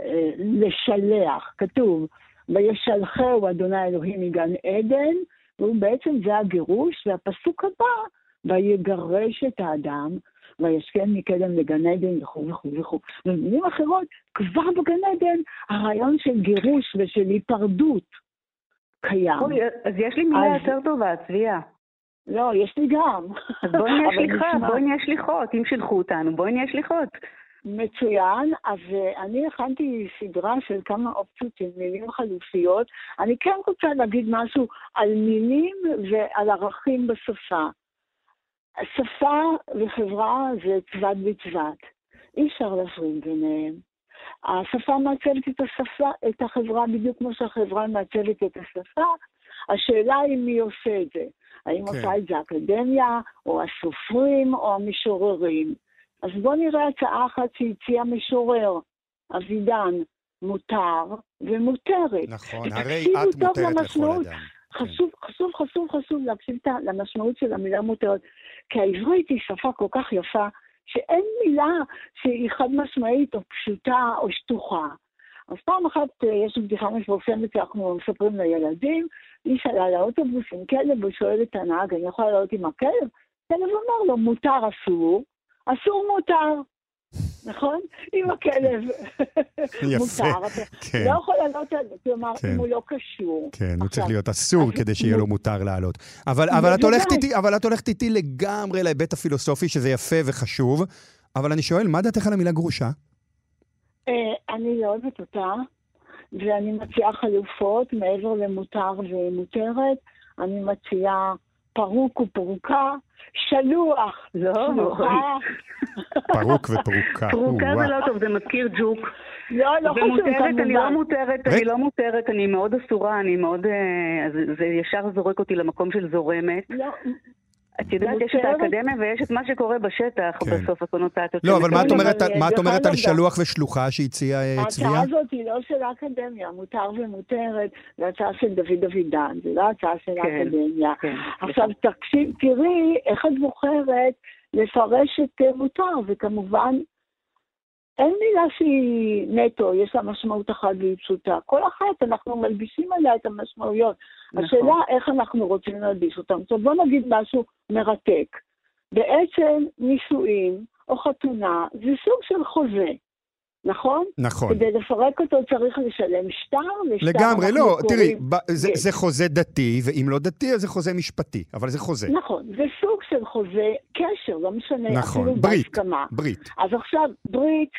אה, לשלח, כתוב, וישלחהו אדוני אלוהים מגן עדן, והוא בעצם, זה הגירוש, והפסוק הבא, ויגרש את האדם, וישכן מקדם לגן עדן וכו' וכו' וכו'. במילים אחרות, כבר בגן עדן הרעיון של גירוש ושל היפרדות קיים. אז יש לי מילה יותר טובה, צביה. לא, יש לי גם. אז בואי נהיה שליחה, בואי נהיה שליחות. אם שילחו אותנו, בואי נהיה שליחות. מצוין, אז אה, אני הכנתי סדרה של כמה אופציות של מילים חלופיות. אני כן רוצה להגיד משהו על מילים ועל ערכים בשפה. שפה וחברה זה צוות בצוות. אי אפשר להפריד ביניהם. השפה מעצבת את השפה, את החברה בדיוק כמו שהחברה מעצבת את השפה. השאלה היא מי עושה את זה. האם כן. עושה את זה האקדמיה, או הסופרים, או המשוררים. אז בואו נראה הצעה אחת שהציע משורר, אבידן, מותר ומותרת. נכון, הרי את מותרת לכל אדם. כן. חשוב, חשוב, חשוב, חשוב להקשיב למשמעות של המילה מותרת, כי העברית היא שפה כל כך יפה, שאין מילה שהיא חד משמעית או פשוטה או שטוחה. אז פעם אחת אה, יש בדיחה מפורסמת שאנחנו מספרים לילדים, היא שאלה לאוטובוס עם כלב, הוא שואל את הנהג, אני יכולה לעלות עם הכלב? כלב אומר לו, מותר אסור, אסור מותר. נכון? אם הכלב מותר, אתה כן. לא יכול לעלות על זה, כלומר, כן. אם הוא לא קשור. כן, הוא צריך להיות אסור כדי שיהיה לו מותר לעלות. אבל, אבל, את הולכת איתי, אבל את הולכת איתי לגמרי להיבט הפילוסופי, שזה יפה וחשוב, אבל אני שואל, מה דעתך על המילה גרושה? אה, אני לא אוהבת אותה, ואני מציעה חלופות מעבר למותר ומותרת. אני מציעה פרוק ופרוקה, שלוח, לא. פרוק ופרוקה. פרוקה זה לא טוב, זה מזכיר ג'וק. לא, לא חשוב, כמובן. אני לא מותרת, אני לא מותרת, אני מאוד אסורה, אני מאוד... אה, זה ישר זורק אותי למקום של זורמת. את יודעת, יש את האקדמיה ויש את מה שקורה בשטח כן. בסוף הקונוטציות. לא, אבל מה את אומרת, מה את אומרת על שלוח ושלוחה שהציע אה, צביה? ההצעה הזאת היא לא של האקדמיה, מותר ומותרת, זו הצעה של דוד אבידן, זו לא הצעה של כן, האקדמיה. כן, עכשיו, תקשיב, תראי איך את בוחרת לפרש את אה, מותר, וכמובן אין מילה שהיא נטו, יש לה משמעות אחת והיא פשוטה. כל אחת, אנחנו מלבישים עליה את המשמעויות. נכון. השאלה איך אנחנו רוצים להלביש אותם. עכשיו בוא נגיד משהו מרתק. בעצם נישואים או חתונה זה סוג של חוזה. נכון? נכון. כדי לפרק אותו צריך לשלם שטר, ושטר לגמרי, לא, תראי, קוראים- ב- זה, כן. זה חוזה דתי, ואם לא דתי, אז זה חוזה משפטי, אבל זה חוזה. נכון, זה סוג של חוזה קשר, לא משנה, נכון, אפילו ברית, בהסכמה. ברית. אז עכשיו, ברית,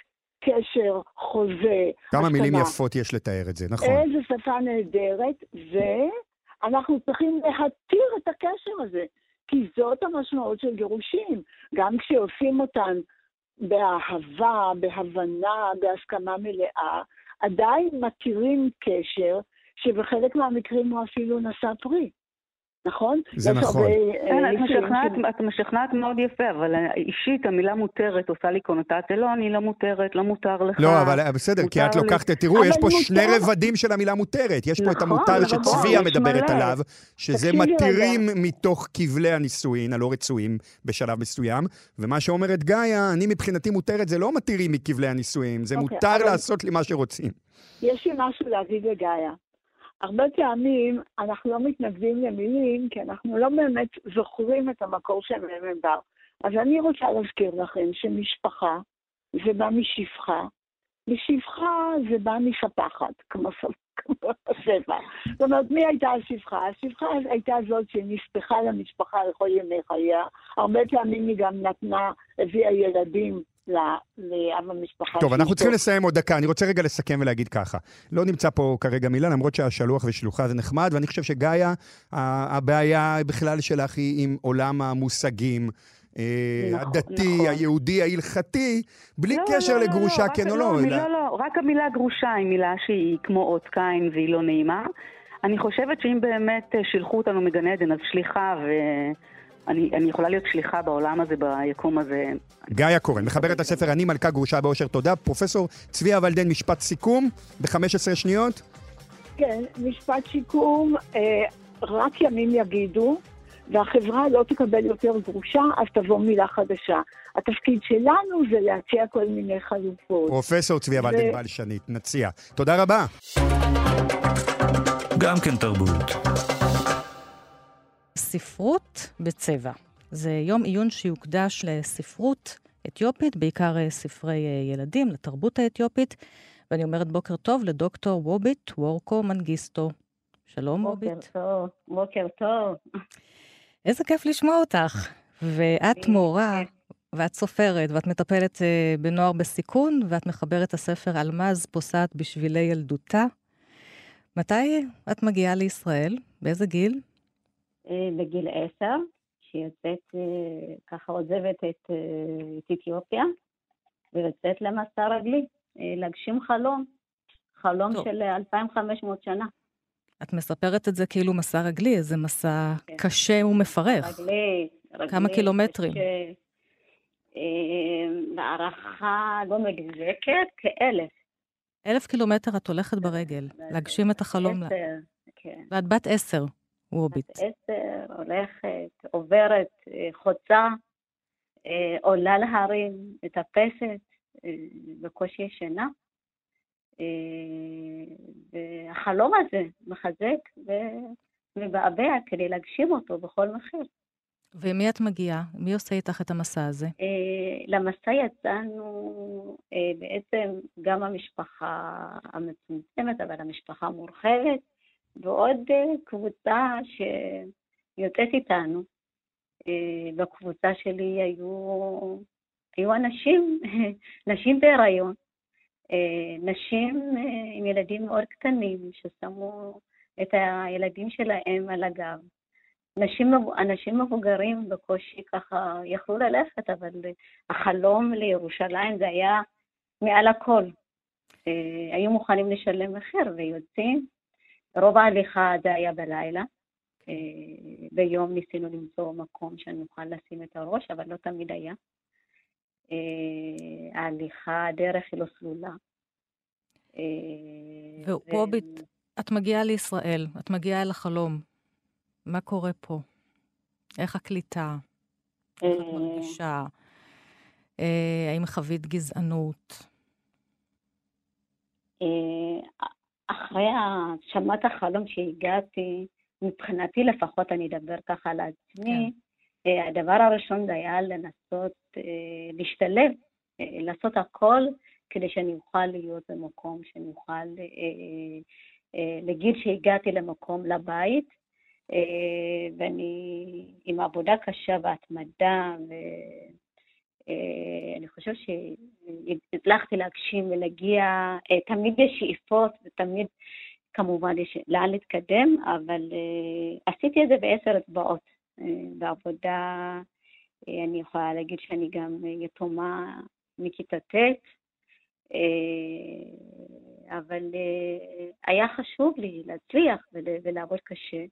קשר, חוזה, כמה הסכמה. מילים יפות יש לתאר את זה, נכון. איזה שפה נהדרת, ואנחנו צריכים להתיר את הקשר הזה, כי זאת המשמעות של גירושים. גם כשעושים אותן באהבה, בהבנה, בהסכמה מלאה, עדיין מתירים קשר שבחלק מהמקרים הוא אפילו נשא פרי. נכון? זה נכון. הרבה, כן, אה, את משכנעת, מאוד יפה, אבל אה, אישית המילה מותרת עושה לי קונוטציה. לא, אני לא מותרת, לא מותר לך. לא, אבל בסדר, כי את. לוקחת, תראו, יש פה שני רבדים של המילה מותרת. יש פה את נכון, המותר שצביה מדברת. עליו, שזה. מתירים מתוך כבלי הנישואין הלא רצויים בשלב מסוים, ומה שאומרת גאיה, אני מבחינתי מותרת, זה לא מתירים מכבלי הנישואין, זה אוקיי, מותר לעשות לי מה שרוצים. יש לי משהו להגיד לגאיה. הרבה פעמים אנחנו לא מתנגדים למילים, כי אנחנו לא באמת זוכרים את המקור שמהם הם באו. אז אני רוצה להזכיר לכם שמשפחה זה בא משפחה, ושפחה זה בא מספחת, כמו ס- כמו הספר. זאת אומרת, מי הייתה השפחה? השפחה הייתה זאת שנספחה למשפחה לכל ימי חייה. הרבה פעמים היא גם נתנה, הביאה ילדים לאב המשפחה. טוב, אנחנו. צריכים לסיים עוד דקה. אני רוצה רגע לסכם ולהגיד ככה. לא נמצא פה כרגע מילה, למרות שהשלוח ושלוחה זה נחמד, ואני חושב שגאיה, הבעיה בכלל שלך היא עם עולם המושגים. אה, נכון, הדתי, נכון. היהודי, ההלכתי, בלי לא, קשר לא, לא, לגרושה, כן או לא. לא, לא, לא, רק המילה גרושה היא מילה שהיא כמו אות קין והיא לא נעימה. אני חושבת שאם באמת אה, שילחו אותנו מגן עדן, אז שליחה, ואני אני יכולה להיות שליחה בעולם הזה, ביקום הזה. גאיה קורן, מחברת הספר אני מלכה גרושה באושר תודה. פרופסור צביה ולדן, משפט סיכום ב-15 שניות. כן, משפט שיקום, אה, רק ימים יגידו, והחברה לא תקבל יותר גרושה, אז תבוא מילה חדשה. התפקיד שלנו זה להציע כל מיני חלופות. פרופסור צביה ו- ולדן בלשנית, נציע. תודה רבה. גם כן תרבות. ספרות בצבע. זה יום עיון שיוקדש לספרות אתיופית, בעיקר אה, ספרי אה, ילדים, לתרבות האתיופית. ואני אומרת בוקר טוב לדוקטור ווביט וורקו מנגיסטו. שלום, בוקר ווביט. טוב, בוקר טוב. איזה כיף לשמוע אותך. ואת מורה, ואת סופרת, ואת מטפלת אה, בנוער בסיכון, ואת מחברת הספר אלמז פוסעת בשבילי ילדותה. מתי את מגיעה לישראל? באיזה גיל? אה, בגיל עשר, שיוצאת, אה, ככה עוזבת את, אה, את אתיופיה, ויוצאת למסע רגלי, להגשים חלום, חלום טוב. של אה, 2,500 שנה. את מספרת את זה כאילו מסע רגלי, איזה מסע כן. קשה ומפרך. רגלי, רגלי. כמה קילומטרים? קשה. אה, בהערכה לא מדויקת, כאלף. אלף קילומטר את הולכת ברגל, להגשים את החלום. עשר, כן. ואת בת עשר, ווביט. עשר, הולכת, עוברת, אה, חוצה, אה, עולה להרים, מטפסת, אה, בקושי ישנה. והחלום הזה מחזק ומבעבע כדי להגשים אותו בכל מחיר. ומי את מגיעה? מי עושה איתך את המסע הזה? למסע יצאנו בעצם גם המשפחה המצומצמת, אבל המשפחה המורחבת, ועוד אה, קבוצה שיוצאת איתנו. אה, בקבוצה שלי היו, היו אנשים, נשים בהיריון, אה, נשים עם ילדים מאוד קטנים ששמו את הילדים שלהם על הגב. נשים, אנשים מבוגרים בקושי ככה יכלו ללכת, אבל החלום לירושלים זה היה מעל הכל. היו מוכנים לשלם מחיר ויוצאים. רוב ההליכה זה היה בלילה. אה, ביום ניסינו למצוא מקום שנוכל לשים את הראש, אבל לא תמיד היה. אה, ההליכה, הדרך היא לא סלולה. אה, ווביט, ו- את מגיעה לישראל, את מגיעה אל החלום. מה קורה פה? איך הקליטה? איך את אה, מרגישה? אה, האם חווית גזענות? אחרי הגשמת החלום שהגעתי, מבחינתי לפחות, אני אדבר ככה על עצמי, אה, הדבר הראשון זה היה לנסות אה, להשתלב, אה, לעשות הכל כדי שאני אוכל להיות במקום, שאני אוכל להגיד שהגעתי למקום, לבית, ואני עם עבודה קשה והתמדה, ואני חושבת שהצלחתי להגשים ולהגיע, תמיד יש שאיפות ותמיד כמובן יש לאן להתקדם, אבל עשיתי את זה בעשר אצבעות. בעבודה, אני יכולה להגיד שאני גם יתומה מכיתה ט', אבל היה חשוב לי להצליח ולעבוד קשה.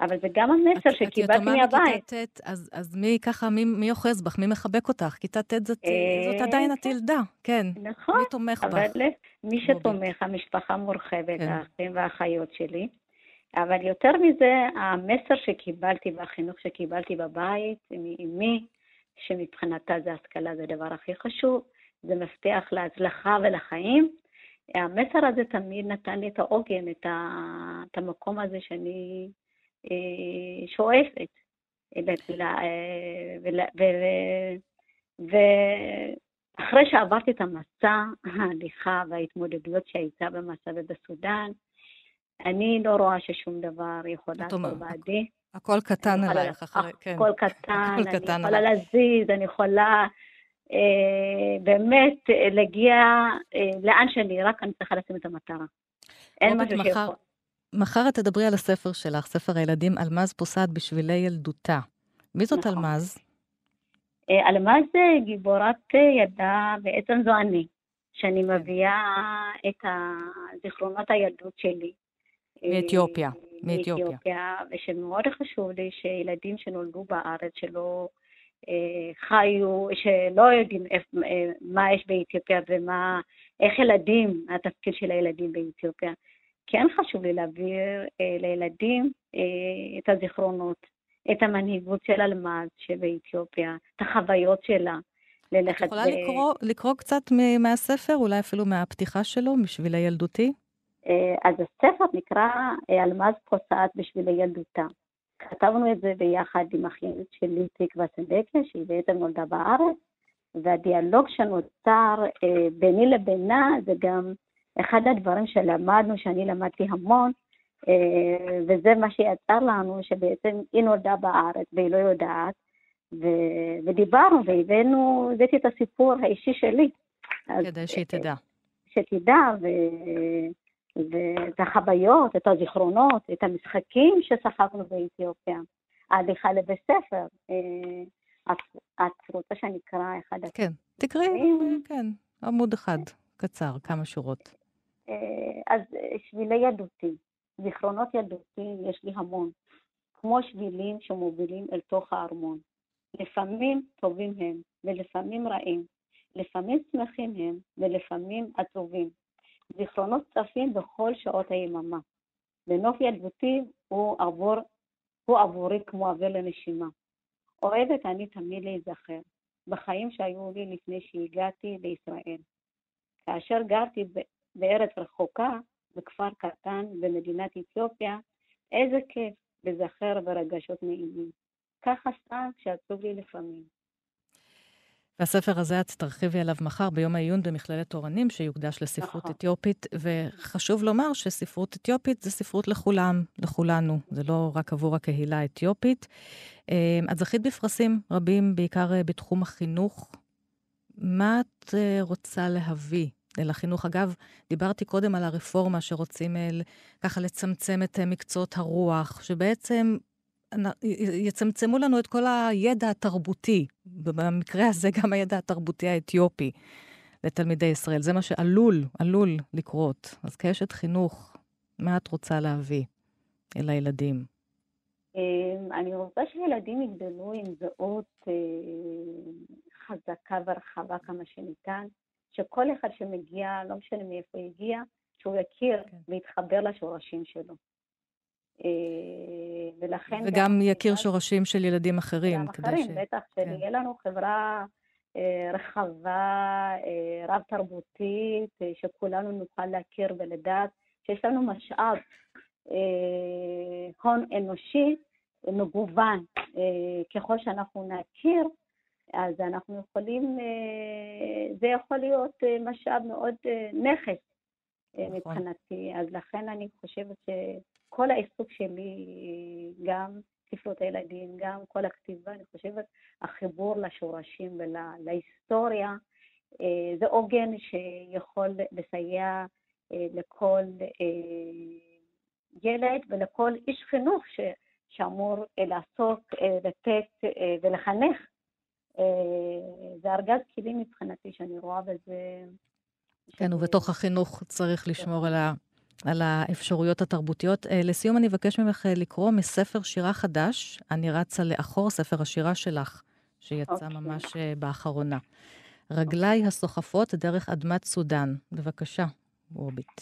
אבל זה גם המסר את, שקיבלתי מהבית. את יתומה אז, אז מי ככה, מי, מי אוחז בך? מי מחבק אותך? כיתה ט' זאת, אה, זאת עדיין את ילדה, כן. נכון. מי תומך בך? אבל מי שתומך, המשפחה מורחבת, כן. האחים והאחיות שלי. אבל יותר מזה, המסר שקיבלתי והחינוך שקיבלתי בבית, מאמי, שמבחינתה זה השכלה, זה הדבר הכי חשוב, זה מפתח להצלחה ולחיים. המסר הזה תמיד נתן לי את העוגן, את, ה, את המקום הזה שאני שואפת. ואחרי שעברתי את המסע, ההליכה וההתמודדויות שהייתה במסע ובסודאן, אני לא רואה ששום דבר יכול לעשות בעדי. הכל קטן עלייך אחרי, כן. הכל קטן, אני יכולה להזיז, אני יכולה אה, באמת להגיע לאן שאני, רק אני צריכה לשים את המטרה. אין משהו שיכול. מחר את תדברי על הספר שלך, ספר הילדים, אלמז פוסעת בשבילי ילדותה. מי זאת נכון. אלמז? אה, אלמז גיבורת ילדה, בעצם זו אני, שאני כן. מביאה את זיכרונות הילדות שלי. מאתיופיה. אה, מאתיופיה. ושמאוד חשוב לי שילדים שנולדו בארץ, שלא אה, חיו, שלא יודעים איפ, אה, מה יש באתיופיה ומה, איך ילדים, התפקיד של הילדים באתיופיה. כן חשוב לי להעביר אה, לילדים אה, את הזיכרונות, את המנהיגות של אלמז שבאתיופיה, את החוויות שלה. את יכולה ב... לקרוא, לקרוא קצת מהספר, אולי אפילו מהפתיחה שלו, בשביל הילדותי? אה, אז הספר נקרא אה, אלמז פוסעת בשביל ילדותה. כתבנו את זה ביחד עם אחיינית שלי, תקווה צדקה, שהיא בעצם נולדה בארץ, והדיאלוג שנוצר אה, ביני לבינה זה גם אחד הדברים שלמדנו, שאני למדתי המון, אה, וזה מה שיצר לנו, שבעצם היא נולדה בארץ והיא לא יודעת, ו- ודיברנו והבאנו, הבאתי את הסיפור האישי שלי. כדי שהיא תדע. שתדע, ו- ואת החוויות, את הזיכרונות, את המשחקים ששחקנו באתיופיה. ההליכה לבית ספר. אה, את רוצה שאני אקרא אחד... כן, תקראי, כן, עמוד אחד, קצר, כמה שורות. אה, אז אה, שבילי ילדותי, זיכרונות ילדותי יש לי המון, כמו שבילים שמובילים אל תוך הארמון. לפעמים טובים הם, ולפעמים רעים. לפעמים שמחים הם, ולפעמים עצובים. זיכרונות צפים בכל שעות היממה. ונוף ילדותי הוא, עבור, הוא עבורי כמו אוויר לנשימה. אוהבת אני תמיד להיזכר בחיים שהיו לי לפני שהגעתי לישראל. כאשר גרתי בארץ רחוקה, בכפר קטן במדינת אתיופיה, איזה כיף לזכר ברגשות נעימים. ככה סתם כשעצוב לי לפעמים. והספר הזה את תרחיבי עליו מחר ביום העיון במכללת אורנים, שיוקדש לספרות נכון. אתיופית, וחשוב לומר שספרות אתיופית זה ספרות לכולם, לכולנו, זה לא רק עבור הקהילה האתיופית. אה, את זכית בפרסים רבים, בעיקר אה, בתחום החינוך. מה את אה, רוצה להביא אל החינוך. אגב, דיברתי קודם על הרפורמה שרוצים אל, ככה לצמצם את אה, מקצועות הרוח, שבעצם יצמצמו לנו את כל הידע התרבותי, במקרה הזה גם הידע התרבותי האתיופי לתלמידי ישראל. זה מה שעלול, עלול לקרות. אז כאשת חינוך, מה את רוצה להביא אל הילדים? אמ, אני רוצה שילדים יגדלו עם זהות אה, חזקה ורחבה כמה שניתן. שכל אחד שמגיע, לא משנה מאיפה הגיע, שהוא יכיר כן. ויתחבר לשורשים שלו. אה, ולכן... וגם גם יכיר שורשים של ילדים אחרים. גם אחרים, ש... בטח, כן. שיהיה לנו חברה אה, רחבה, אה, רב-תרבותית, שכולנו נוכל להכיר ולדעת שיש לנו משאב, הון אנושי מגוון. ככל שאנחנו נכיר, אז אנחנו יכולים, אה, זה יכול להיות אה, משאב מאוד אה, נכס נכון. מבחינתי, אז לכן אני חושבת שכל העיסוק שלי, גם ספרות הילדים, גם כל הכתיבה, אני חושבת, החיבור לשורשים ולהיסטוריה, זה עוגן שיכול לסייע לכל ילד ולכל איש חינוך ש, שאמור לעסוק, לתת ולחנך זה ארגז כלים מבחינתי שאני רואה בזה... כן, ובתוך החינוך צריך לשמור על, ה, על האפשרויות התרבותיות. אה, לסיום, אני אבקש ממך אה, לקרוא מספר שירה חדש, אני רצה לאחור, ספר השירה שלך, שיצא okay. אוקיי. ממש באחרונה. רגליי okay. הסוחפות דרך אדמת סודאן. בבקשה, רוביט.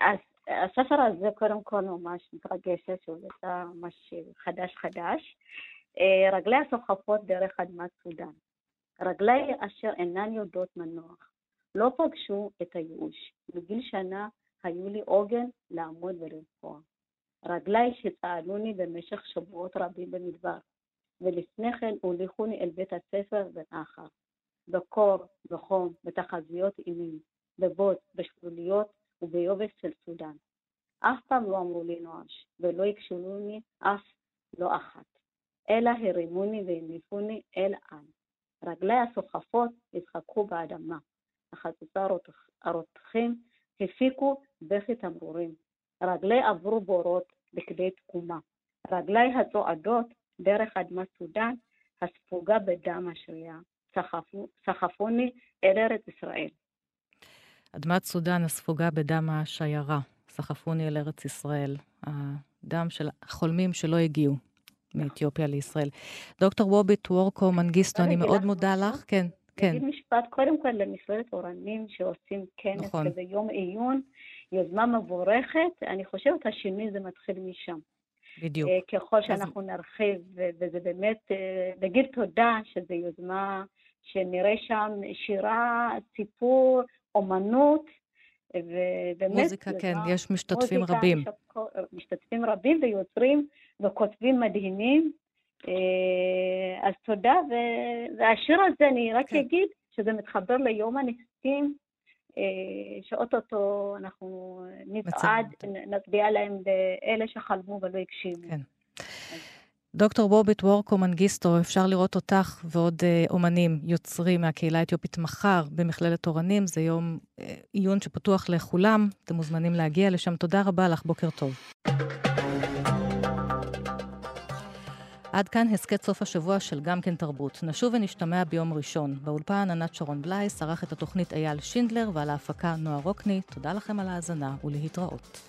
אז הספר הזה, קודם כל, ממש מתרגשת, שהוא יצא ממש חדש-חדש. אה, רגלי הסוחפות דרך אדמת סודאן. רגלי אשר אינן יודעות מנוח. לא פגשו את הייאוש. בגיל שנה היו לי עוגן לעמוד ולרפוע. רגלי שצעדוני במשך שבועות רבים במדבר, ולפני כן הוליכוני אל בית הספר בנחר. בקור, בחום, בתחזיות אימים, בבוט, בשלוליות וביובש של סודאן. אף פעם לא אמרו לי נואש, ולא הקשולוני אף לא אחת. אלא הרימוני והניפוני אל עם. רגלי הסוחפות ישחקו באדמה, החצוצה הרותחים הפיקו בכי תמרורים. רגלי עברו בורות לכדי תקומה. רגלי הצועדות דרך אדמת סודאן הספוגה בדם השריעה. סחפוני אל ארץ ישראל. אדמת סודאן הספוגה בדם השיירה. סחפוני אל ארץ ישראל. הדם של החולמים שלא הגיעו. מאתיופיה לישראל. דוקטור ווביט וורקו מנגיסטו, אני מאוד מודה לך. כן, כן. אגיד משפט, קודם כל למכללת אורנים שעושים כנס נכון. כזה יום עיון, יוזמה מבורכת, אני חושבת השינוי זה מתחיל משם. בדיוק. Uh, ככל שאנחנו אז... נרחיב, וזה באמת, uh, נגיד תודה שזו יוזמה שנראה שם שירה, סיפור, אומנות, ובאמת... מוזיקה, כן, יש משתתפים מוזיקה, רבים. משתתפים רבים ויוצרים וכותבים מדהימים. אה, אז תודה, והשיר הזה, אני רק כן. אגיד שזה מתחבר ליום הנשים, אה, שאו-טו-טו אנחנו נצעד, נצדיע להם באלה שחלמו ולא הגשימו. כן. דוקטור בוביט וורקו מנגיסטו, אפשר לראות אותך ועוד אה, אומנים יוצרים מהקהילה האתיופית מחר במכללת אורנים. זה יום אה, עיון שפתוח לכולם, אתם מוזמנים להגיע לשם. תודה רבה לך, בוקר טוב. עד כאן הסכת סוף השבוע של גם כן תרבות. נשוב ונשתמע ביום ראשון. באולפן ענת שרון בלייס, ערך את התוכנית אייל שינדלר ועל ההפקה נועה רוקני. תודה לכם על ההאזנה ולהתראות.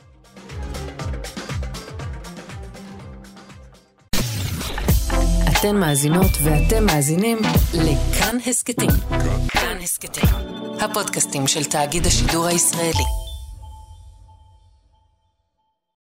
אתן מאזינות ואתם מאזינים לכאן הסכתים. כאן הסכתים, הפודקאסטים של תאגיד השידור הישראלי.